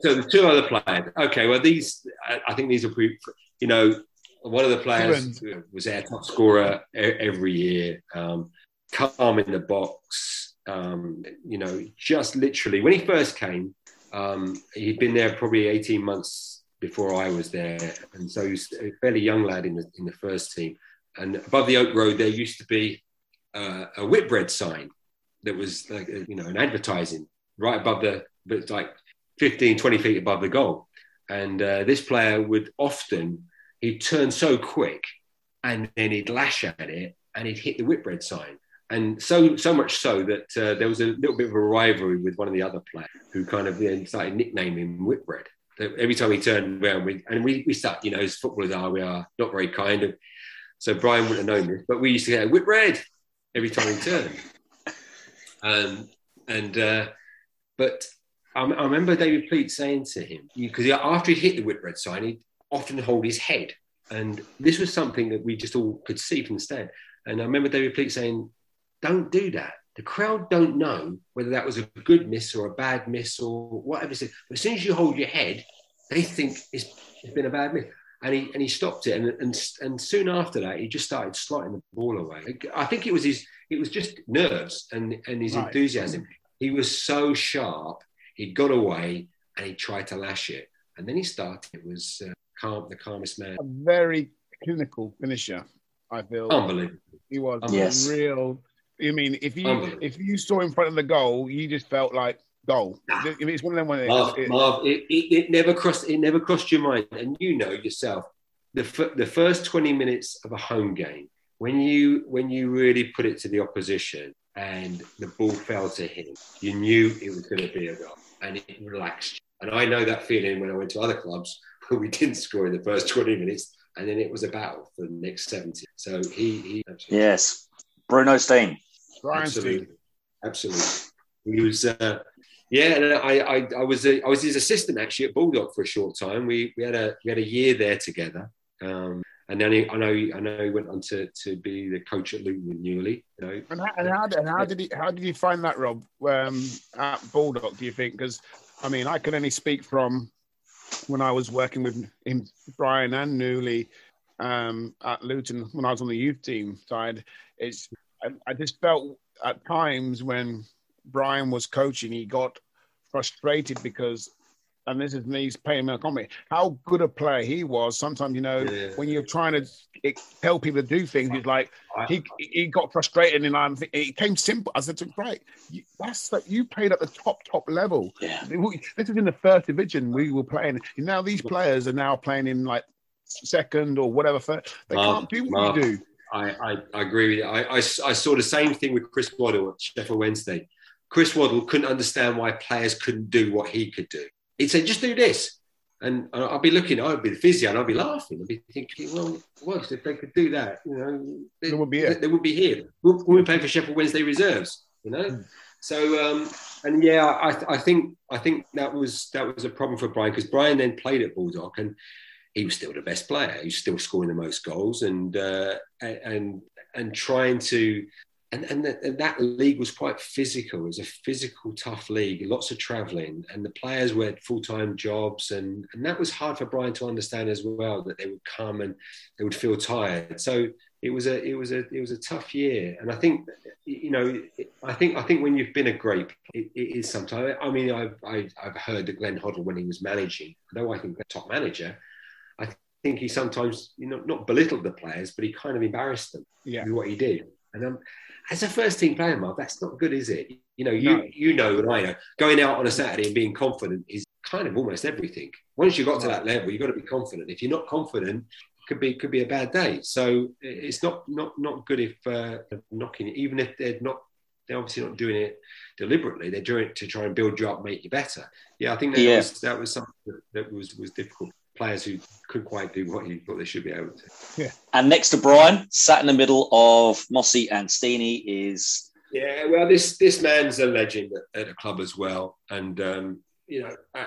So the two other players. Okay, well these I, I think these are pretty, you know one of the players was our top scorer every year. Um, calm in the box. Um, you know, just literally when he first came, um, he'd been there probably eighteen months before I was there, and so he was a fairly young lad in the in the first team. And above the Oak Road, there used to be uh, a Whitbread sign that was like you know an advertising right above the, but like 15, 20 feet above the goal. And uh, this player would often he'd turn so quick, and then he'd lash at it, and he'd hit the Whitbread sign. And so, so much so that uh, there was a little bit of a rivalry with one of the other players who kind of then started nicknaming him Whitbread. Every time he turned around, we, and we, we start, you know, as footballers are, we are not very kind. of. So Brian wouldn't have known this, but we used to get Whitbread every time he turned. Um, and uh, but I, I, remember David Pleat saying to him because after he'd hit the Whitbread sign, he'd often hold his head, and this was something that we just all could see from the stand. And I remember David Pleat saying, "Don't do that. The crowd don't know whether that was a good miss or a bad miss or whatever." But as soon as you hold your head, they think it's, it's been a bad miss and he and he stopped it, and and and soon after that, he just started slotting the ball away. I think it was his, it was just nerves and and his right. enthusiasm. He was so sharp. He got away and he tried to lash it, and then he started. It was uh, calm, the calmest man. A very clinical finisher. I feel unbelievable. He was yes. real. I mean, if you um, if you saw in front of the goal, you just felt like goal. Nah. It's one of them. When Marv, it, Marv, it, it, it, never crossed. It never crossed your mind, and you know yourself. The f- the first twenty minutes of a home game, when you when you really put it to the opposition, and the ball fell to him, you knew it was going to be a goal, and it relaxed. And I know that feeling when I went to other clubs where we didn't score in the first twenty minutes, and then it was a battle for the next seventy. So he, he yes, Bruno Stein, absolutely, absolutely. He was. Uh, yeah, and I, I, I was a, I was his assistant actually at Baldock for a short time. We, we had a we had a year there together, um, and then he, I know I know he went on to, to be the coach at Luton with Newell. You know, and how, and how, and how did he how did you find that Rob um, at Baldock? Do you think? Because I mean, I can only speak from when I was working with him, Brian and Newell um, at Luton when I was on the youth team side. It's I, I just felt at times when Brian was coaching, he got frustrated because, and this is me paying me a comment, how good a player he was. Sometimes, you know, yeah. when you're trying to tell people to do things, he's like, he he got frustrated, and I'm it came simple. I said to him, right, that's like you played at the top top level. Yeah. This is in the first division we were playing. Now these mm-hmm. players are now playing in like second or whatever. First. They Mark, can't do what Mark, you do. I, I, I, agree with you. I, I, I, saw the same thing with Chris Waddle at Sheffield Wednesday. Chris Waddle couldn't understand why players couldn't do what he could do. He'd say, just do this. And I'd be looking, I'd be the physio, and I'd be laughing. I'd be thinking, well, what if they could do that? You know, they, they would be here. They, would be here. We'll, we'll be playing for Sheffield Wednesday reserves. You know, mm. so um, and yeah, I, I think I think that was that was a problem for Brian because Brian then played at Baldock and he was still the best player. He was still scoring the most goals and uh, and and trying to and, and, the, and, that league was quite physical. It was a physical, tough league, lots of travelling, and the players were full time jobs, and, and that was hard for Brian to understand as well. That they would come and they would feel tired. So it was a it was a it was a tough year, and I think you know I think I think when you've been a great, it, it is sometimes. I mean, I've I, have heard that Glenn Hoddle when he was managing, though I think top manager, I think he sometimes you know not belittled the players, but he kind of embarrassed them yeah. with what he did. And um, as a first team player, Mark, that's not good, is it? You know, you no. you know and I know going out on a Saturday and being confident is kind of almost everything. Once you got to that level, you've got to be confident. If you're not confident, could be could be a bad day. So it's not not not good if uh, knocking, even if they're not they're obviously not doing it deliberately. They're doing it to try and build you up, make you better. Yeah, I think that Yeah. was that was something that, that was was difficult. Players who couldn't quite do what you thought they should be able to. Yeah. And next to Brian, sat in the middle of Mossy and Steenie, is Yeah, well, this this man's a legend at, at a club as well, and um, you know, I,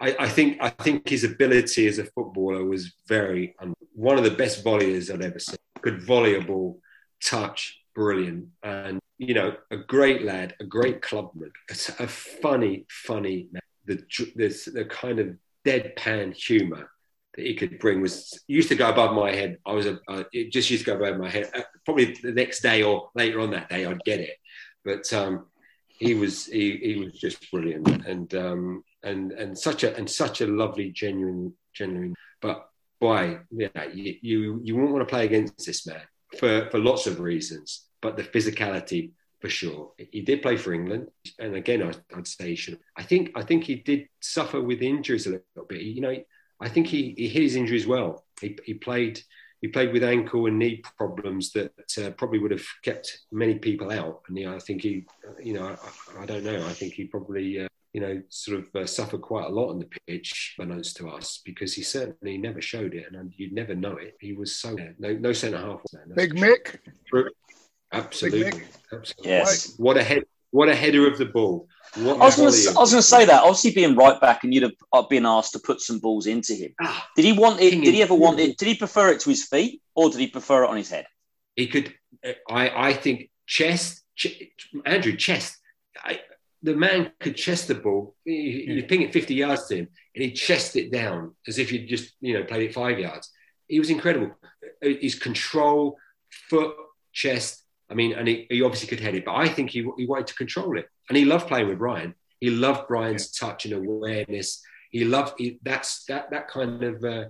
I I think I think his ability as a footballer was very un- one of the best volleyers I've ever seen. Good volley ball, touch, brilliant, and you know, a great lad, a great clubman, a, a funny, funny man. The dr- this the kind of deadpan humour that he could bring was used to go above my head. I was a, uh, it just used to go above my head. Uh, Probably the next day or later on that day, I'd get it. But um, he was he, he was just brilliant and um, and and such a and such a lovely, genuine, genuine. But boy, yeah, you you, you wouldn't want to play against this man for for lots of reasons. But the physicality for sure. He did play for England, and again, I'd, I'd say he should. I think I think he did suffer with injuries a little bit. You know, I think he, he hit his injuries well. He, he played he played with ankle and knee problems that uh, probably would have kept many people out. And yeah, I think he, you know, I, I don't know. I think he probably. Uh, you know, sort of uh, suffered quite a lot on the pitch, unbeknownst to us, because he certainly never showed it, and you'd never know it. He was so no, no centre half. that's Big Mick. Sure. Absolutely, absolutely. yes. What a head! What a header of the ball! What I was going to. of I was the going to say that. Obviously, being right back, and you'd have uh, been asked to put some balls into him. Ah, Did he want it? Did he ever want it? Did he prefer it to his feet, or did he prefer it on his head? he could. I I think chest, ch- Andrew chest. I, the man could chest the ball. You, you ping it fifty yards to him, and he chest it down as if you'd just you know played it five yards. He was incredible. His control, foot, chest. I mean, and he, he obviously could head it, but I think he, he wanted to control it, and he loved playing with Brian. He loved Brian's touch and awareness. He loved he, that's that that kind of uh,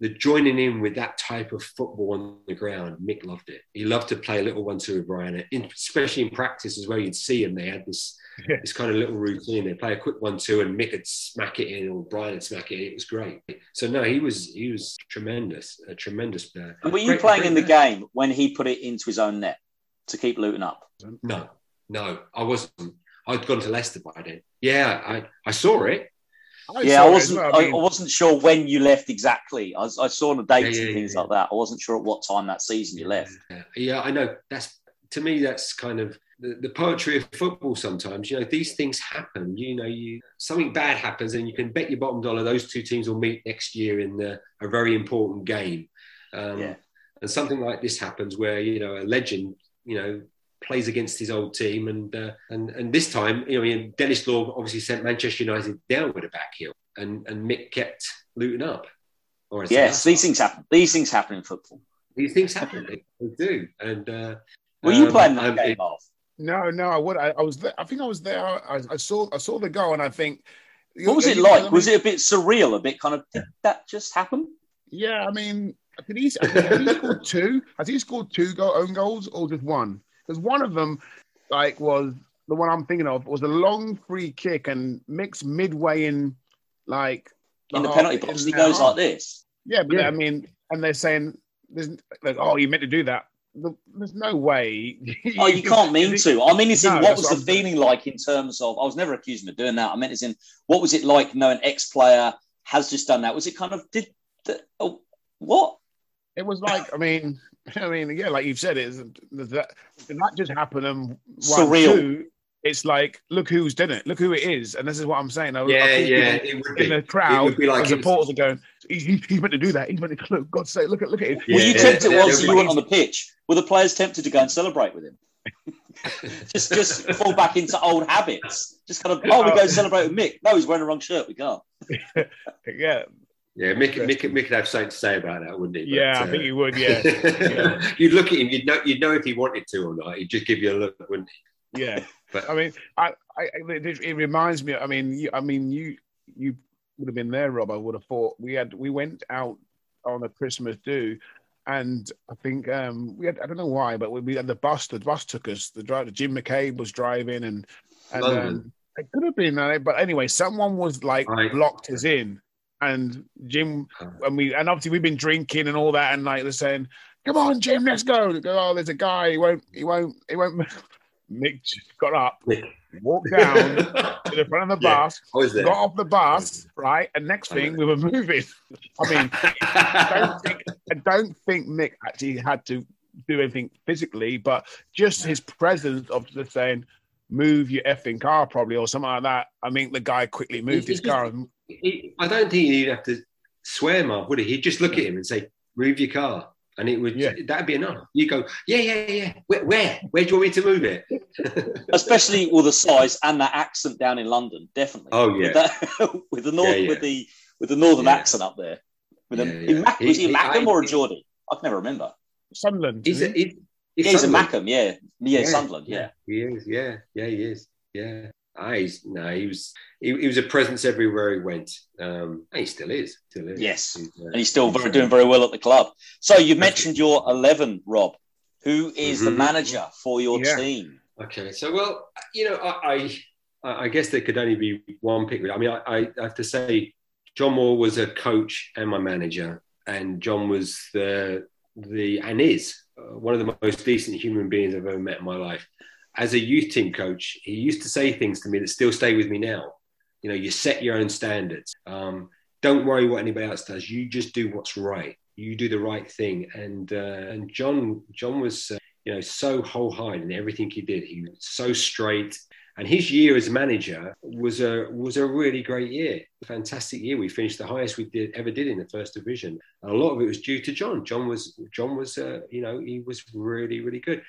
the joining in with that type of football on the ground. Mick loved it. He loved to play a little one-two with Brian, in, especially in practice as well. You'd see him; they had this Yeah. this kind of little routine. They play a quick one-two, and Mick would smack it in, or Brian would smack it in. It was great. So no, he was he was tremendous, a tremendous player. And were you Great- playing great in the game when he put it into his own net to keep Luton up? No, no, I wasn't. I'd gone to Leicester by then. Yeah, I, I saw it. yeah, saw I wasn't. well. I, mean, I wasn't sure when you left exactly. I, was, I saw the dates Yeah, yeah, and things yeah, like that. I wasn't sure at what time that season you left. Yeah, yeah, I know. That's to me. That's kind of the, the poetry of football. Sometimes, you know, these things happen. You know, you something bad happens, and you can bet your bottom dollar those two teams will meet next year in the, a very important game. Um, Yeah. And something like this happens where you know a legend, you know, plays against his old team, and uh, and and this time, you know, I mean, Denis Law obviously sent Manchester United down with a back heel, and and Mick kept Luton up. Or I Yes, these things happen. These things happen in football. These things happen. They, they do. And uh, Were you um, playing that I'm- game off? no, no, I would. I, I was there. I think I was there. I, I saw. I saw the goal, and I think. What was it like? Was it a bit surreal? A bit kind of did that just happen? Yeah, I mean, did he, I think- has he scored two? Has he scored two goal, own goals or just one? Because one of them, like, was the one I'm thinking of was a long free kick and mixed midway in, like In the half- penalty box, and he goes like this. Yeah, but Yeah. I mean, and they're saying, "There's like, oh, you meant to do that." There's no way. Oh, you can't mean to. I mean, it's in No, what was what the I'm saying. feeling like in terms of? I was never accused of doing that. I meant it's in what was it like knowing ex player has just done that? Was it kind of did the, oh, what? It was like, I mean, I mean, yeah, like you've said, it's that did that just happen and one, Surreal. two, it's like, look who's done it, look who it is, and this is what I'm saying. I, I yeah, think yeah, it would be. In the crowd, would be like the it was- supporters are going, he's, he's he's meant to do that. He's meant to look. God's sake, look at look at him. Yeah, Were you yeah, tempted yeah, once yeah. you went on the pitch? Were the players tempted to go and celebrate with him? just just fall back into old habits. Just kind of oh, we oh. go celebrate with Mick. No, he's wearing the wrong shirt. We can't. Yeah, Yeah, Mick, Mick, Mick could have something to say about that, wouldn't he? But, yeah, I uh, think he would. Yeah, yeah. you'd look at him, you'd know, you'd know if he wanted to or not. He'd just give you a look, wouldn't he? yeah. But I mean, I, I, it, it reminds me. I mean, you, I mean, you, you would have been there, Rob. I would have thought we had. We went out on a Christmas do, and I think um, we had. I don't know why, but we, we had the bus. The bus took us. The driver, Jim McCabe, was driving, and and um, it could have been. Uh, but anyway, someone was like Right. blocked us in, and Jim and we and obviously we've been drinking and all that, and like they're saying, "Come on, Jim, let's go." They go, "Oh, there's a guy. He won't. He won't. He won't." Mick just got up, walked down to the front of the bus, was there. got off the bus, right? And next thing we were moving. I mean, I don't think I don't think Mick actually had to do anything physically, but just his presence of just saying, "Move your effing car," probably or something like that. I mean, the guy quickly moved his car. And, He- I don't think he'd have to swear, Mark, would he? He'd just look at him and say, "Move your car," and it would Yeah. that'd be enough. You go, "Yeah, yeah, yeah. Where? Where, where do you want me to move it?" Especially with the size and that accent down in London, definitely. Oh, yeah. with, that, with the north, Yeah, yeah. with the with the northern Yeah. accent up there. With a, Yeah, in yeah. Mac, was he, He- a Mackem I- or a Geordie? I can never remember. Sunderland. He's a, isn't he? he- he's yeah, he's a Sunderland. Mackem, yeah, yeah, Sunderland, yeah. He is, yeah, yeah, he is, yeah. Ah, he's no, he was he, he was a presence everywhere he went. Um, and he still is, still is. Yes. He's, uh, and he's still very, doing very well at the club. So you mentioned your eleven, Rob. Who is the Mhm. manager for your Yeah. team? Okay, so well, you know, I, I, I guess there could only be one pick. I mean, I, I have to say, John Moore was a coach and my manager, and John was the the and is uh, one of the most decent human beings I've ever met in my life. As a youth team coach, he used to say things to me that still stay with me now. You know, you set your own standards. Um, don't worry what anybody else does. You just do what's right. You do the right thing. And uh, and John John was uh, you know so wholehearted in everything he did. He was so straight. And his year as manager was a was a really great year, a fantastic year. We finished the highest we did ever did in the first division, and a lot of it was due to John. John was John was uh, you know he was really really good,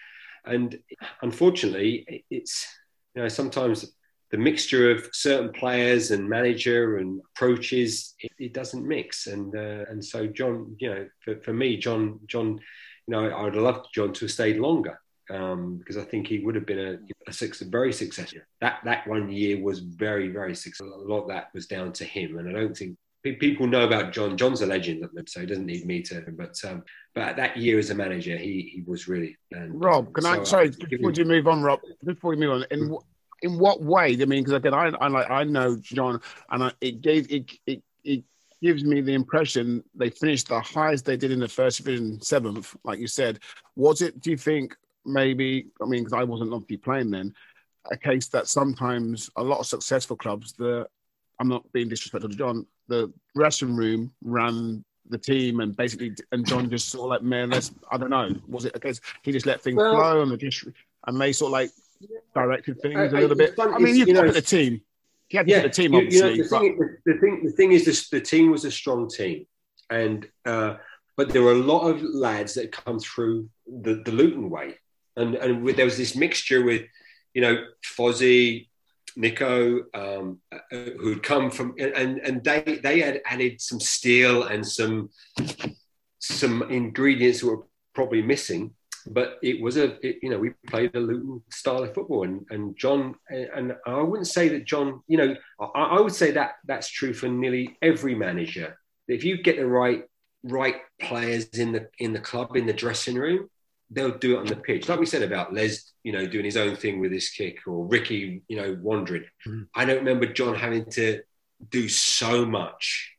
and unfortunately it's you know sometimes the mixture of certain players and manager and approaches it, it doesn't mix, and uh, and so John you know for, for me John John you know I would have loved John to have stayed longer um, because I think he would have been a, a, six, very successful. That that one year was very very successful. A lot of that was down to him, and I don't think people know about John. John's a legend, so he doesn't need me to. But um, but that year as a manager, he he was really. And Rob, can I? so Sorry, before you move on, Rob. Before we move on, in in what way? I mean, because again, I I like I know John, and I, it gave it it it gives me the impression they finished the highest they did in the first division, seventh, like you said. Was it? Do you think maybe? I mean, because I wasn't obviously playing then. A case that sometimes a lot of successful clubs, the I'm not being disrespectful to John, the dressing room ran the team and basically and John just sort of like man, let's I don't know, was it a case he just let things Well- flow and the just and they sort of like directed things I- a I- little bit. I mean, you've you got know, the team. He had yeah, the team you- you know, obviously. the, but- thing, the thing, the thing is, this, the team was a strong team, and uh, but there were a lot of lads that come through the, the Luton way, and and with, there was this mixture with, you know, Fozzie, Nico, um, who'd come from, and and they they had added some steel and some some ingredients that were probably missing. But it was a, it, you know, we played a Luton style of football, and and John, and I wouldn't say that John, you know, I, I would say that that's true for nearly every manager. If you get the right right players in the in the club in the dressing room, they'll do it on the pitch. Like we said about Les, you know, doing his own thing with his kick, or Ricky, you know, wandering. I don't remember John having to do so much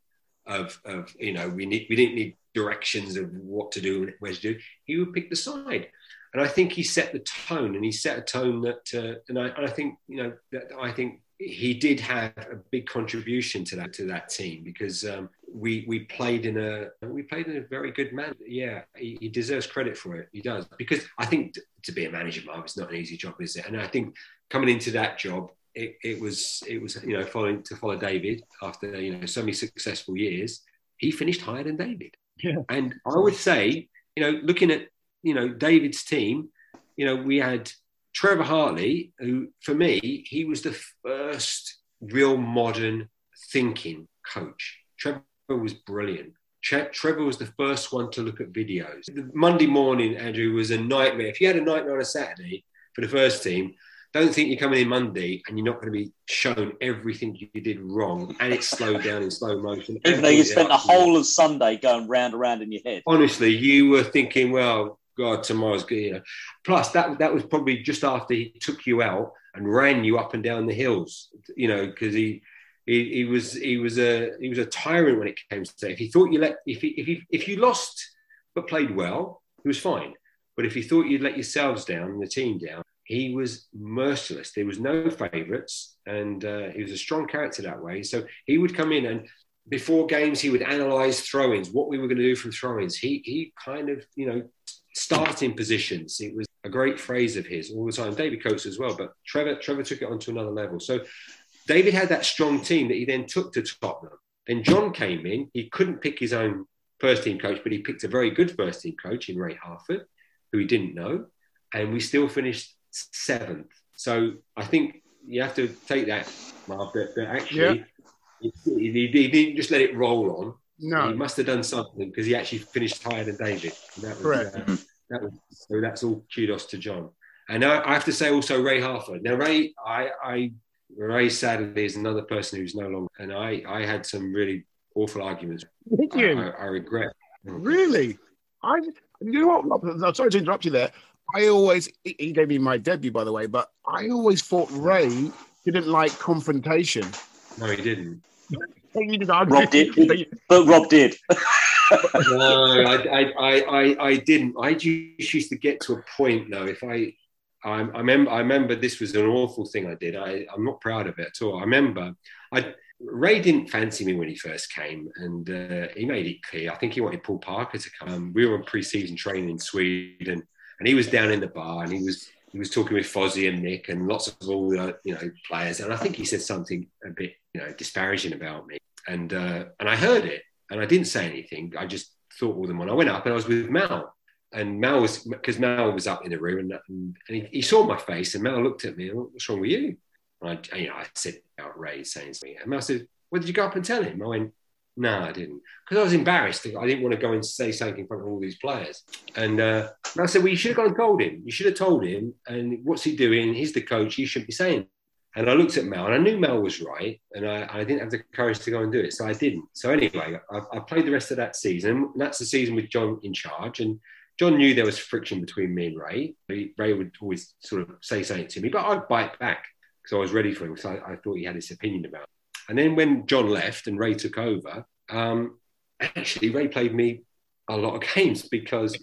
of of you know we need we didn't need directions of what to do and where to do. He would pick the side. And I think he set the tone, and he set a tone that, uh, and, I, and I think you know, that I think he did have a big contribution to that to that team because um, we we played in a we played in a very good man. Yeah, he, he deserves credit for it. He does because I think to be a manager, Mark, it's not an easy job, is it? And I think coming into that job, it, it was it was you know following to follow David after you know so many successful years. He finished higher than David. Yeah. And I would say, you know, looking at you know David's team, you know, we had Trevor Hartley, who for me, he was the first real modern thinking coach. Trevor was brilliant. Tre- Trevor was the first one to look at videos. The Monday morning, Andrew, was a nightmare. If you had a nightmare on a Saturday for the first team, don't think you're coming in Monday and you're not going to be shown everything you did wrong and it's slowed down in slow motion. Even though you spent the whole of Sunday going round and round in your head. honestly, you were thinking, well, God, tomorrow's good. You know. Plus, that that was probably just after he took you out and ran you up and down the hills. You know, because he, he he was he was a he was a tyrant when it came to. If he thought you let if he, if he, if you lost but played well, he was fine. But if he thought you'd let yourselves down and the team down, he was merciless. There was no favourites, and uh, he was a strong character that way. So he would come in and before games he would analyse throw-ins, what we were going to do from throw-ins. He he kind of you know starting positions. It was a great phrase of his all the time. David Coates as well, but Trevor Trevor took it on to another level. So David had that strong team that he then took to Tottenham. Then John came in. He couldn't pick his own first team coach, but he picked a very good first team coach in Ray Harford, who he didn't know, and we still finished seventh. So I think you have to take that, Mark, that, that actually yeah. he, he, he, didn't just let it roll on. No, he must have done something because he actually finished higher than David. that was, Correct. Uh, that was, so that's all kudos to John. And I, I, have to say also Ray Harford. Now Ray, I, I Ray sadly is another person who's no longer, and I, I had some really awful arguments. Did you? I, I, I regret. Really? I, you know what? I'm sorry to interrupt you there. I always, he gave me my debut, by the way, but I always thought Ray didn't like confrontation. No, he didn't. Rob did, but Rob did. no, I, I, I, I, didn't. I just used to get to a point though. If I, I, I remember, I remember this was an awful thing I did. I, I'm not proud of it at all. I remember, I Ray didn't fancy me when he first came, and uh, he made it clear. I think he wanted Paul Parker to come. We were on pre-season training in Sweden, and he was down in the bar, and he was he was talking with Fozzie and Nick and lots of all the you know players, and I think he said something a bit you know disparaging about me, and uh, and I heard it, and I didn't say anything. I just thought all them on. I went up, and I was with Mal, and Mal was because Mal was up in the room, and, and he, he, saw my face, and Mal looked at me, and what's wrong with you? And I, you know, I said outraged, saying something. me, and Mal said, "Well, did you go up and tell him?" I went, no, I didn't. Because I was embarrassed. I didn't want to go and say something in front of all these players. And, uh, said, well, you should have gone and told him. You should have told him. And what's he doing? He's the coach. He shouldn't be saying. And I looked at Mel and I knew Mel was right. And I, I didn't have the courage to go and do it. So I didn't. So anyway, I, I played the rest of that season. That's the season with John in charge. And John knew there was friction between me and Ray. Ray would always sort of say something to me, but I'd bite back because I was ready for him. So I, I thought he had his opinion about it. And then when John left and Ray took over, um, actually Ray played me a lot of games because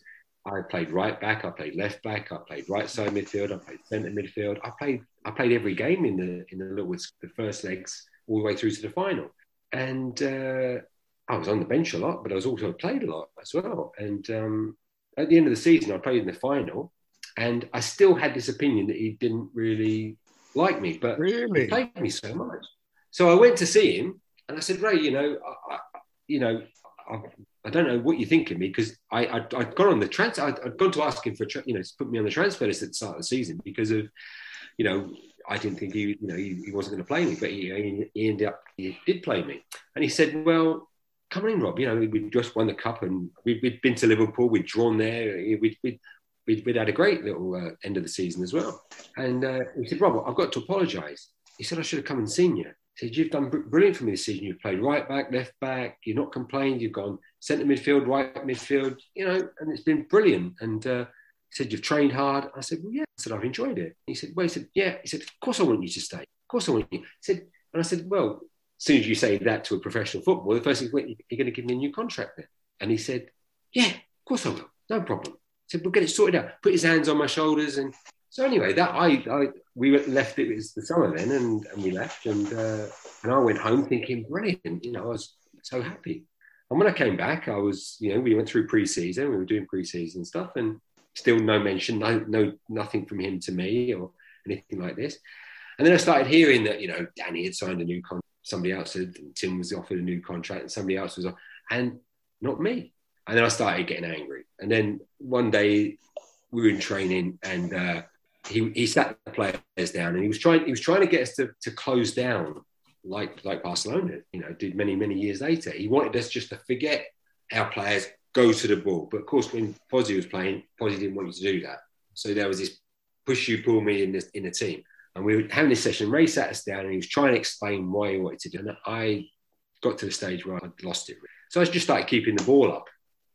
I played right back, I played left back, I played right side midfield, I played centre midfield. I played I played every game in the in the Littlewoods, the first legs all the way through to the final. And uh, I was on the bench a lot, but I was also played a lot as well. And um, at the end of the season, I played in the final, and I still had this opinion that he didn't really like me, but really? he played me so much. So I went to see him, and I said, Ray, you know, I, you know, I, I, don't know what you think of me because I, I I'd gone on the transfer. I'd, I'd, gone to ask him for you know to put me on the transfer list at the start of the season because of you know I didn't think he you know he, he wasn't going to play me, but he, he ended up he did play me, and he said, well. Come in, Rob. You know, we just won the cup and we had been to Liverpool. We'd drawn there. We'd, we'd, we'd, we'd had a great little uh, end of the season as well. And uh, he said, Rob, I've got to apologise. He said, I should have come and seen you said, You've done brilliant for me this season. You've played right back, left back. You're not complained. You've gone centre midfield, right midfield, you know, and it's been brilliant. And uh, he said, You've trained hard. I said, Well, yeah. I said, I've enjoyed it. He said, Well, he said, Yeah. He said, Of course I want you to stay. Of course I want you. He said, And I said, Well, as soon as you say that to a professional footballer, the first thing is, well, You're going to give me a new contract then. And he said, Yeah, of course I will. No problem. He said, We'll get it sorted out. Put his hands on my shoulders and so anyway, that I, I we left. It was the summer then, and, and we left, and uh, and I went home thinking, brilliant. You know, I was so happy. And when I came back, I was, you know, we went through pre-season. We were doing pre-season stuff, and still no mention, no, no, nothing from him to me or anything like this. And then I started hearing that, you know, Danny had signed a new contract. Somebody else had, Tim was offered a new contract, and somebody else was, and not me. And then I started getting angry. And then one day we were in training, and uh, he, he sat the players down and he was trying he was trying to get us to, to close down like like Barcelona you know did many many years later. He wanted us just to forget our players go to the ball. But of course when Fozzie was playing Fozzie didn't want you to do that. So there was this push you pull me in this in the team. And we were having this session. Ray sat us down and he was trying to explain why he wanted to do it. And I got to the stage where I'd lost it. So I just started keeping the ball up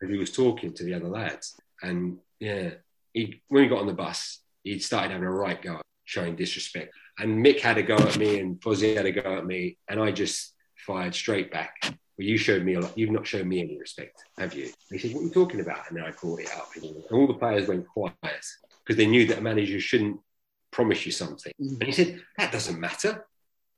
as he was talking to the other lads. And yeah he when we got on the bus he started having a right go, showing disrespect. And Mick had a go at me, and Fozzie had a go at me, and I just fired straight back. Well, you showed me a lot. You've not shown me any respect, have you? And he said, "What are you talking about?" And then I brought it up, and all the players went quiet because they knew that a manager shouldn't promise you something. Mm. And he said, that doesn't matter.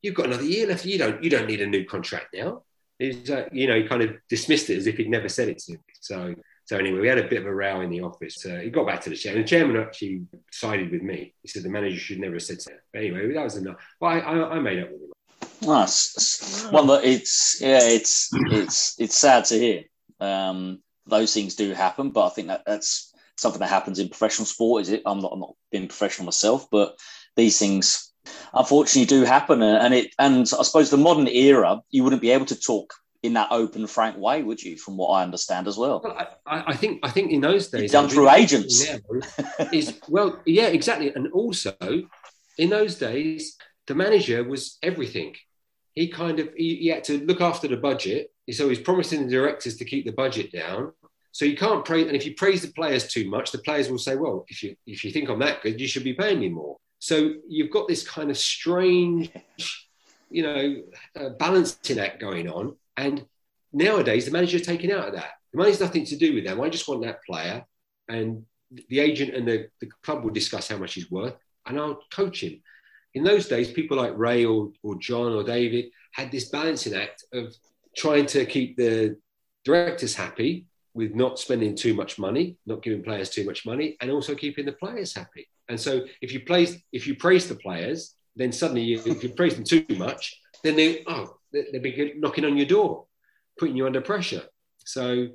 You've got another year left. You don't, you don't need a new contract now. He's, uh, you know, he kind of dismissed it as if he'd never said it to me. So, so anyway, we had a bit of a row in the office. Uh, he got back to the chairman. The chairman actually sided with me. He said the manager should never have said so. But anyway, that was enough. Well, I, I, I made up with him. Nice. Well, look, it's yeah, it's it's it's sad to hear. Um, those things do happen, but I think that that's something that happens in professional sport. Is it? I'm not I'm not being professional myself, but these things unfortunately do happen, and it and I suppose the modern era, you wouldn't be able to talk in that open, frank way, would you? From what I understand as well. Well, I, I think I think in those days It's done through the agents. Is well, yeah, exactly. And also, in those days, the manager was everything. He kind of he, he had to look after the budget. So he's promising the directors to keep the budget down. So you can't praise, and if you praise the players too much, the players will say, "Well, if you if you think I'm that good, you should be paying me more." So you've got this kind of strange, you know, uh, balancing act going on. And nowadays, the manager's taken out of that. The money's nothing to do with them. I just want that player, and the agent and the, the club will discuss how much he's worth, and I'll coach him. In those days, people like Ray or, or John or David had this balancing act of trying to keep the directors happy with not spending too much money, not giving players too much money, and also keeping the players happy. And so, if you praise if you praise the players, then suddenly you, if you praise them too much, then they oh they- they'll be knocking on your door, putting you under pressure. So,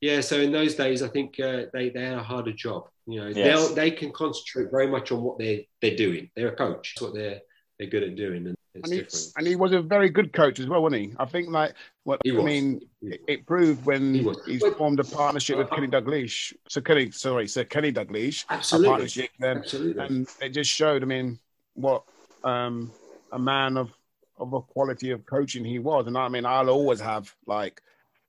yeah. So in those days, I think uh, they they had a harder job. You know, Yes. now they can concentrate very much on what they they're doing. They're a coach. That's what they're they're good at doing, and it's And he, different. and he was a very good coach as well, wasn't he? I think, like, what He I was. mean, He it, it proved when He was. he's formed a partnership with Kenny Dalglish. So Kenny, sorry, Sir Kenny Dalglish, Absolutely. a partnership then, Absolutely. and it just showed. I mean, what um, a man of of a quality of coaching he was, and I mean, I'll always have like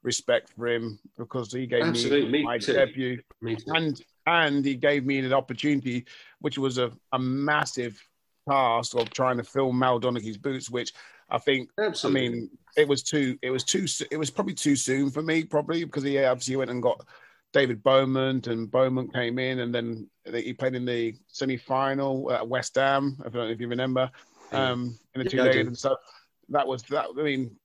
respect for him because he gave Absolutely, me me my too. debut, Me and and he gave me an opportunity, which was a, a massive task of trying to fill Mal Donaghy's boots, which I think Absolutely. I mean, it was too. It was too. It was probably too soon for me, probably because he obviously went and got David Bowman, and Bowman came in, and then he played in the semi-final at West Ham. I don't know if you remember, um, in the two Yeah, days and stuff. That was that. I mean,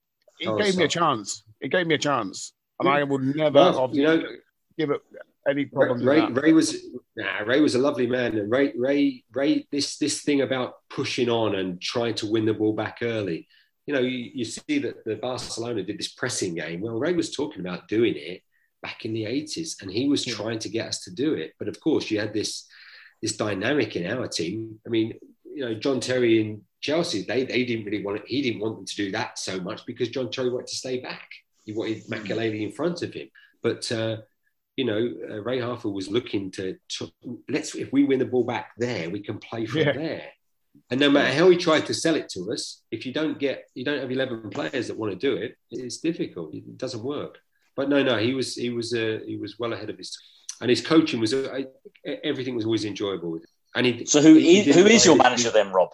it Oh, gave me a chance. It gave me a chance, and I would never, Well, obviously, you know- give it any problem. Ray, with. Ray was nah, Ray was a lovely man, and Ray Ray Ray this this thing about pushing on and trying to win the ball back early. You know, you, you see that the Barcelona did this pressing game. Well, Ray was talking about doing it back in the eighties, and he was trying to get us to do it. But of course, you had this this dynamic in our team. I mean, you know, John Terry and Chelsea, they they didn't really want it. He didn't want them to do that so much because John Terry wanted to stay back. He wanted Makelele in front of him, but. Uh, you know, uh, Ray Harford was looking to, to let's if we win the ball back there, we can play from Yeah. there. And no matter how he tried to sell it to us, if you don't get you don't have eleven players that want to do it, it's difficult. It doesn't work. But no, no, he was he was uh, he was well ahead of his time. and his coaching was uh, everything was always enjoyable with him. And he, So who he is, who is your manager then, Rob?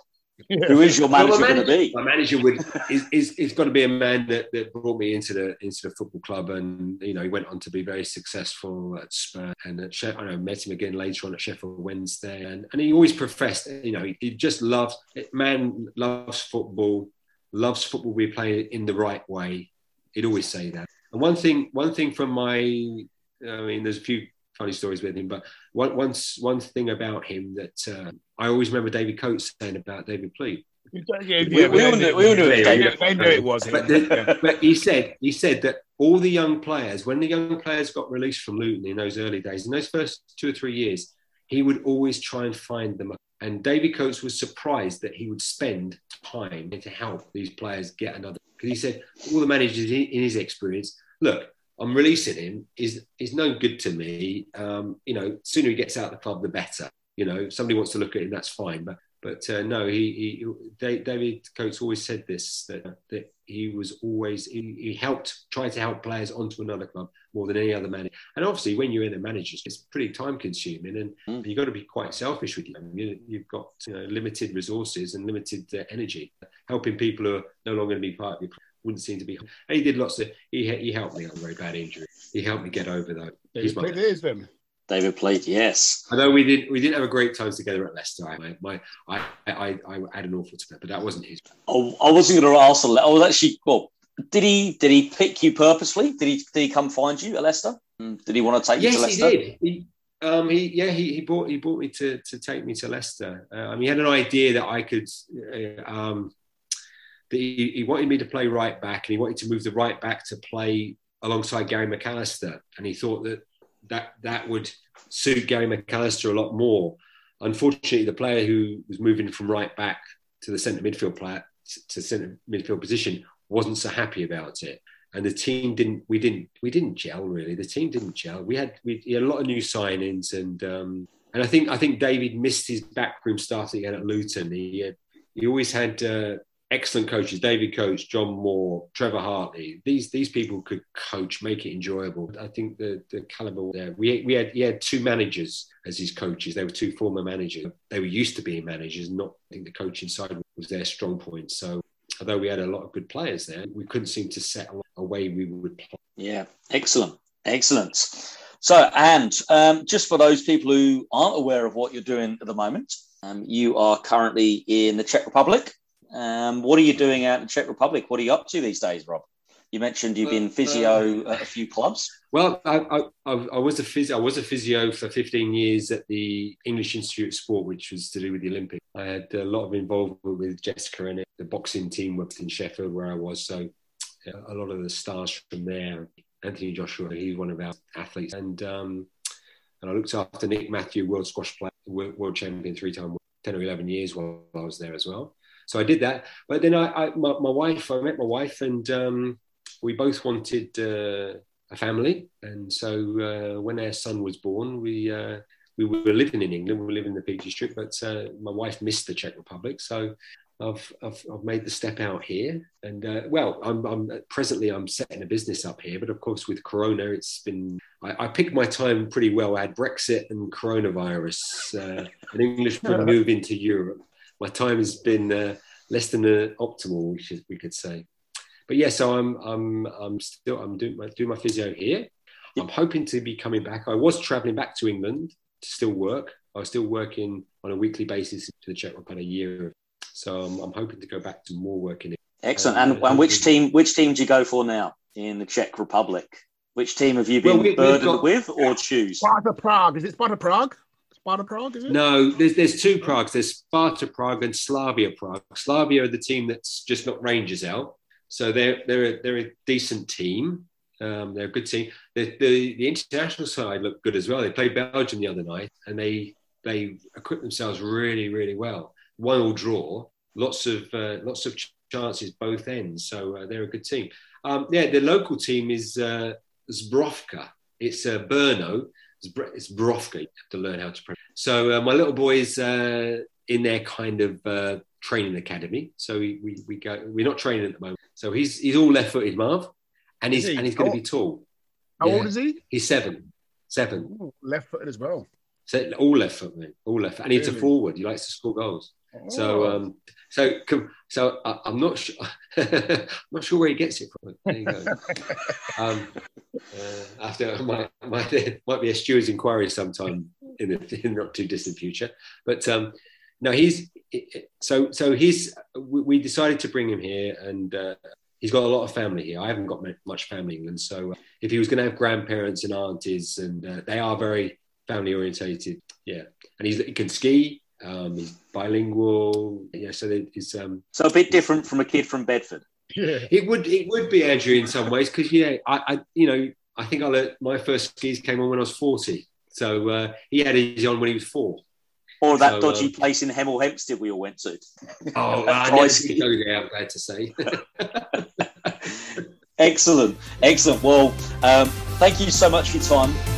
Who is your manager my going to be? My manager would is is is got to be a man that, that brought me into the into the football club, and you know he went on to be very successful at Spurs and at Sheff- I know met him again later on at Sheffield Wednesday, and, and he always professed you know he, he just loves man loves football, loves football we play it in the right way. He'd always say that. And one thing one thing from my I mean there's a few funny stories with him, but one once one thing about him that uh, I always remember David Coates saying about David Pleat. Yeah, We- yeah, we all they knew- we all knew it was they- knew it was him. But, the- Yeah. but he said he said that all the young players, when the young players got released from Luton in those early days, in those first two or three years, he would always try and find them. And David Coates was surprised that he would spend time to help these players get another. Because he said all the managers in in his experience, look, I'm releasing him is is no good to me. Um, you know, sooner he gets out of the club, the better. You know, if somebody wants to look at him, that's fine. But but uh, no, he, he David Coates always said this that that he was always he, he helped try to help players onto another club more than any other manager. And obviously, when you're in a manager, it's pretty time consuming, and Mm. you've got to be quite selfish with you. you you've got you know, limited resources and limited uh, energy. Helping people who are no longer going to be part of your club wouldn't seem to be. And he did lots of. He he helped me on a very bad injury. He helped me get over that. He He's my played his them. David Pleat, yes. Although we didn't we didn't have a great time together at Leicester. I my I I, I had an awful time, but that wasn't his. Oh, I wasn't going to ask. I was actually well. Did he did he pick you purposely? Did he did he come find you at Leicester? Mm, did he want to take yes, you to Leicester? he did. He, um, he yeah he, he brought he brought me to to take me to Leicester. Uh, I mean, he had an idea that I could. Uh, um, that he, he wanted me to play right back, and he wanted to move the right back to play alongside Gary McAllister, and he thought that that that would suit Gary McAllister a lot more. Unfortunately, the player who was moving from right back to the centre midfield player to centre midfield position wasn't so happy about it, and the team didn't. We didn't. We didn't gel really. The team didn't gel. We had we had a lot of new signings, and um, and I think I think David missed his backroom starting again at Luton. He uh, he always had uh, excellent coaches David Coates, John Moore, Trevor Hartley. These these people could coach, make it enjoyable. I think the the caliber there. We we had he had two managers as his coaches. They were two former managers. They were used to being managers. Not I think the coaching side was their strong point. So although we had a lot of good players there, we couldn't seem to set a way we would play. Yeah, excellent, excellent. So, and um, just for those people who aren't aware of what you're doing at the moment, um, you are currently in the Czech Republic. Um, what are you doing out in the Czech Republic? What are you up to these days, Rob? You mentioned you've been physio uh, at a few clubs. Well, I, I, I, was a physio. I was a physio for 15 years at the English Institute of Sport, which was to do with the Olympics. I had a lot of involvement with Jessica and the boxing team was in Sheffield, where I was. So a lot of the stars from there. Anthony Joshua, he's one of our athletes, and um, and I looked after Nick Matthew, world squash player, world champion three times, 10 or 11 years while I was there as well. So I did that. But then I, I my, my, wife, I met my wife, and um, we both wanted uh, a family. And so uh, when our son was born, we uh, we were living in England. We were living in the Peak District, but uh, my wife missed the Czech Republic, so. I've, I've, I've made the step out here, and uh, well, I'm, I'm, presently I'm setting a business up here. But of course, with Corona, it's been I, I picked my time pretty well. I had Brexit and coronavirus, uh, an Englishman move into Europe, my time has been uh, less than uh, optimal, which is, we could say. But yeah, so I'm I'm I'm still I'm doing my doing my physio here. I'm hoping to be coming back. I was travelling back to England to still work. I was still working on a weekly basis to the Czech Republic a year. So I'm, I'm, hoping to go back to more work in working. Excellent. And, and which team which team do you go for now in the Czech Republic? Which team have you been well, we, burdened got, with or choose? Sparta Prague. Is it Sparta Prague? Sparta Prague, is it? No, there's there's two Pragues. There's Sparta Prague and Slavia Prague. Slavia are the team that's just not Rangers out, so they're they're a, they're a decent team. Um, they're a good team. The, the the international side look good as well. They played Belgium the other night, and they they equipped themselves really really well. One all draw, lots of uh, lots of chances both ends. So uh, they're a good team. Um, yeah, the local team is uh. It's uh, Brno it's Brovka. You have to learn how to pronounce. So uh, my little boy is uh, in their kind of uh, training academy. So we, we, we go. We're not training at the moment. So he's he's all left-footed, Marv, and he's he? and he's going to be tall. How yeah. old is he? He's seven. Seven. Ooh, left-footed as well. So all left foot, man. All left. And he's a forward. He likes to score goals. Oh. So um, so so I, am not sure. I'm not sure where he gets it from. There you go. um, uh, after might, might might be a steward's inquiry sometime in the, in not too distant future. But um, no, he's so so he's. We decided to bring him here, and uh, he's got a lot of family here. I haven't got much family in England, so uh, if he was going to have grandparents and aunties, and uh, they are very family orientated, yeah. And he's, he can ski. Um, he's bilingual. Yeah, so it's um, so a bit different from a kid from Bedford. Yeah. It would it would be Andrew in some ways because yeah, I, I you know I think I learned my first skis came on when I was forty. So uh, he had his on when he was four. Or that so, dodgy um, place in Hemel Hempstead we all went to. Oh, I never did go there. I'm glad to say. excellent, excellent. Well, um, thank you so much for your time.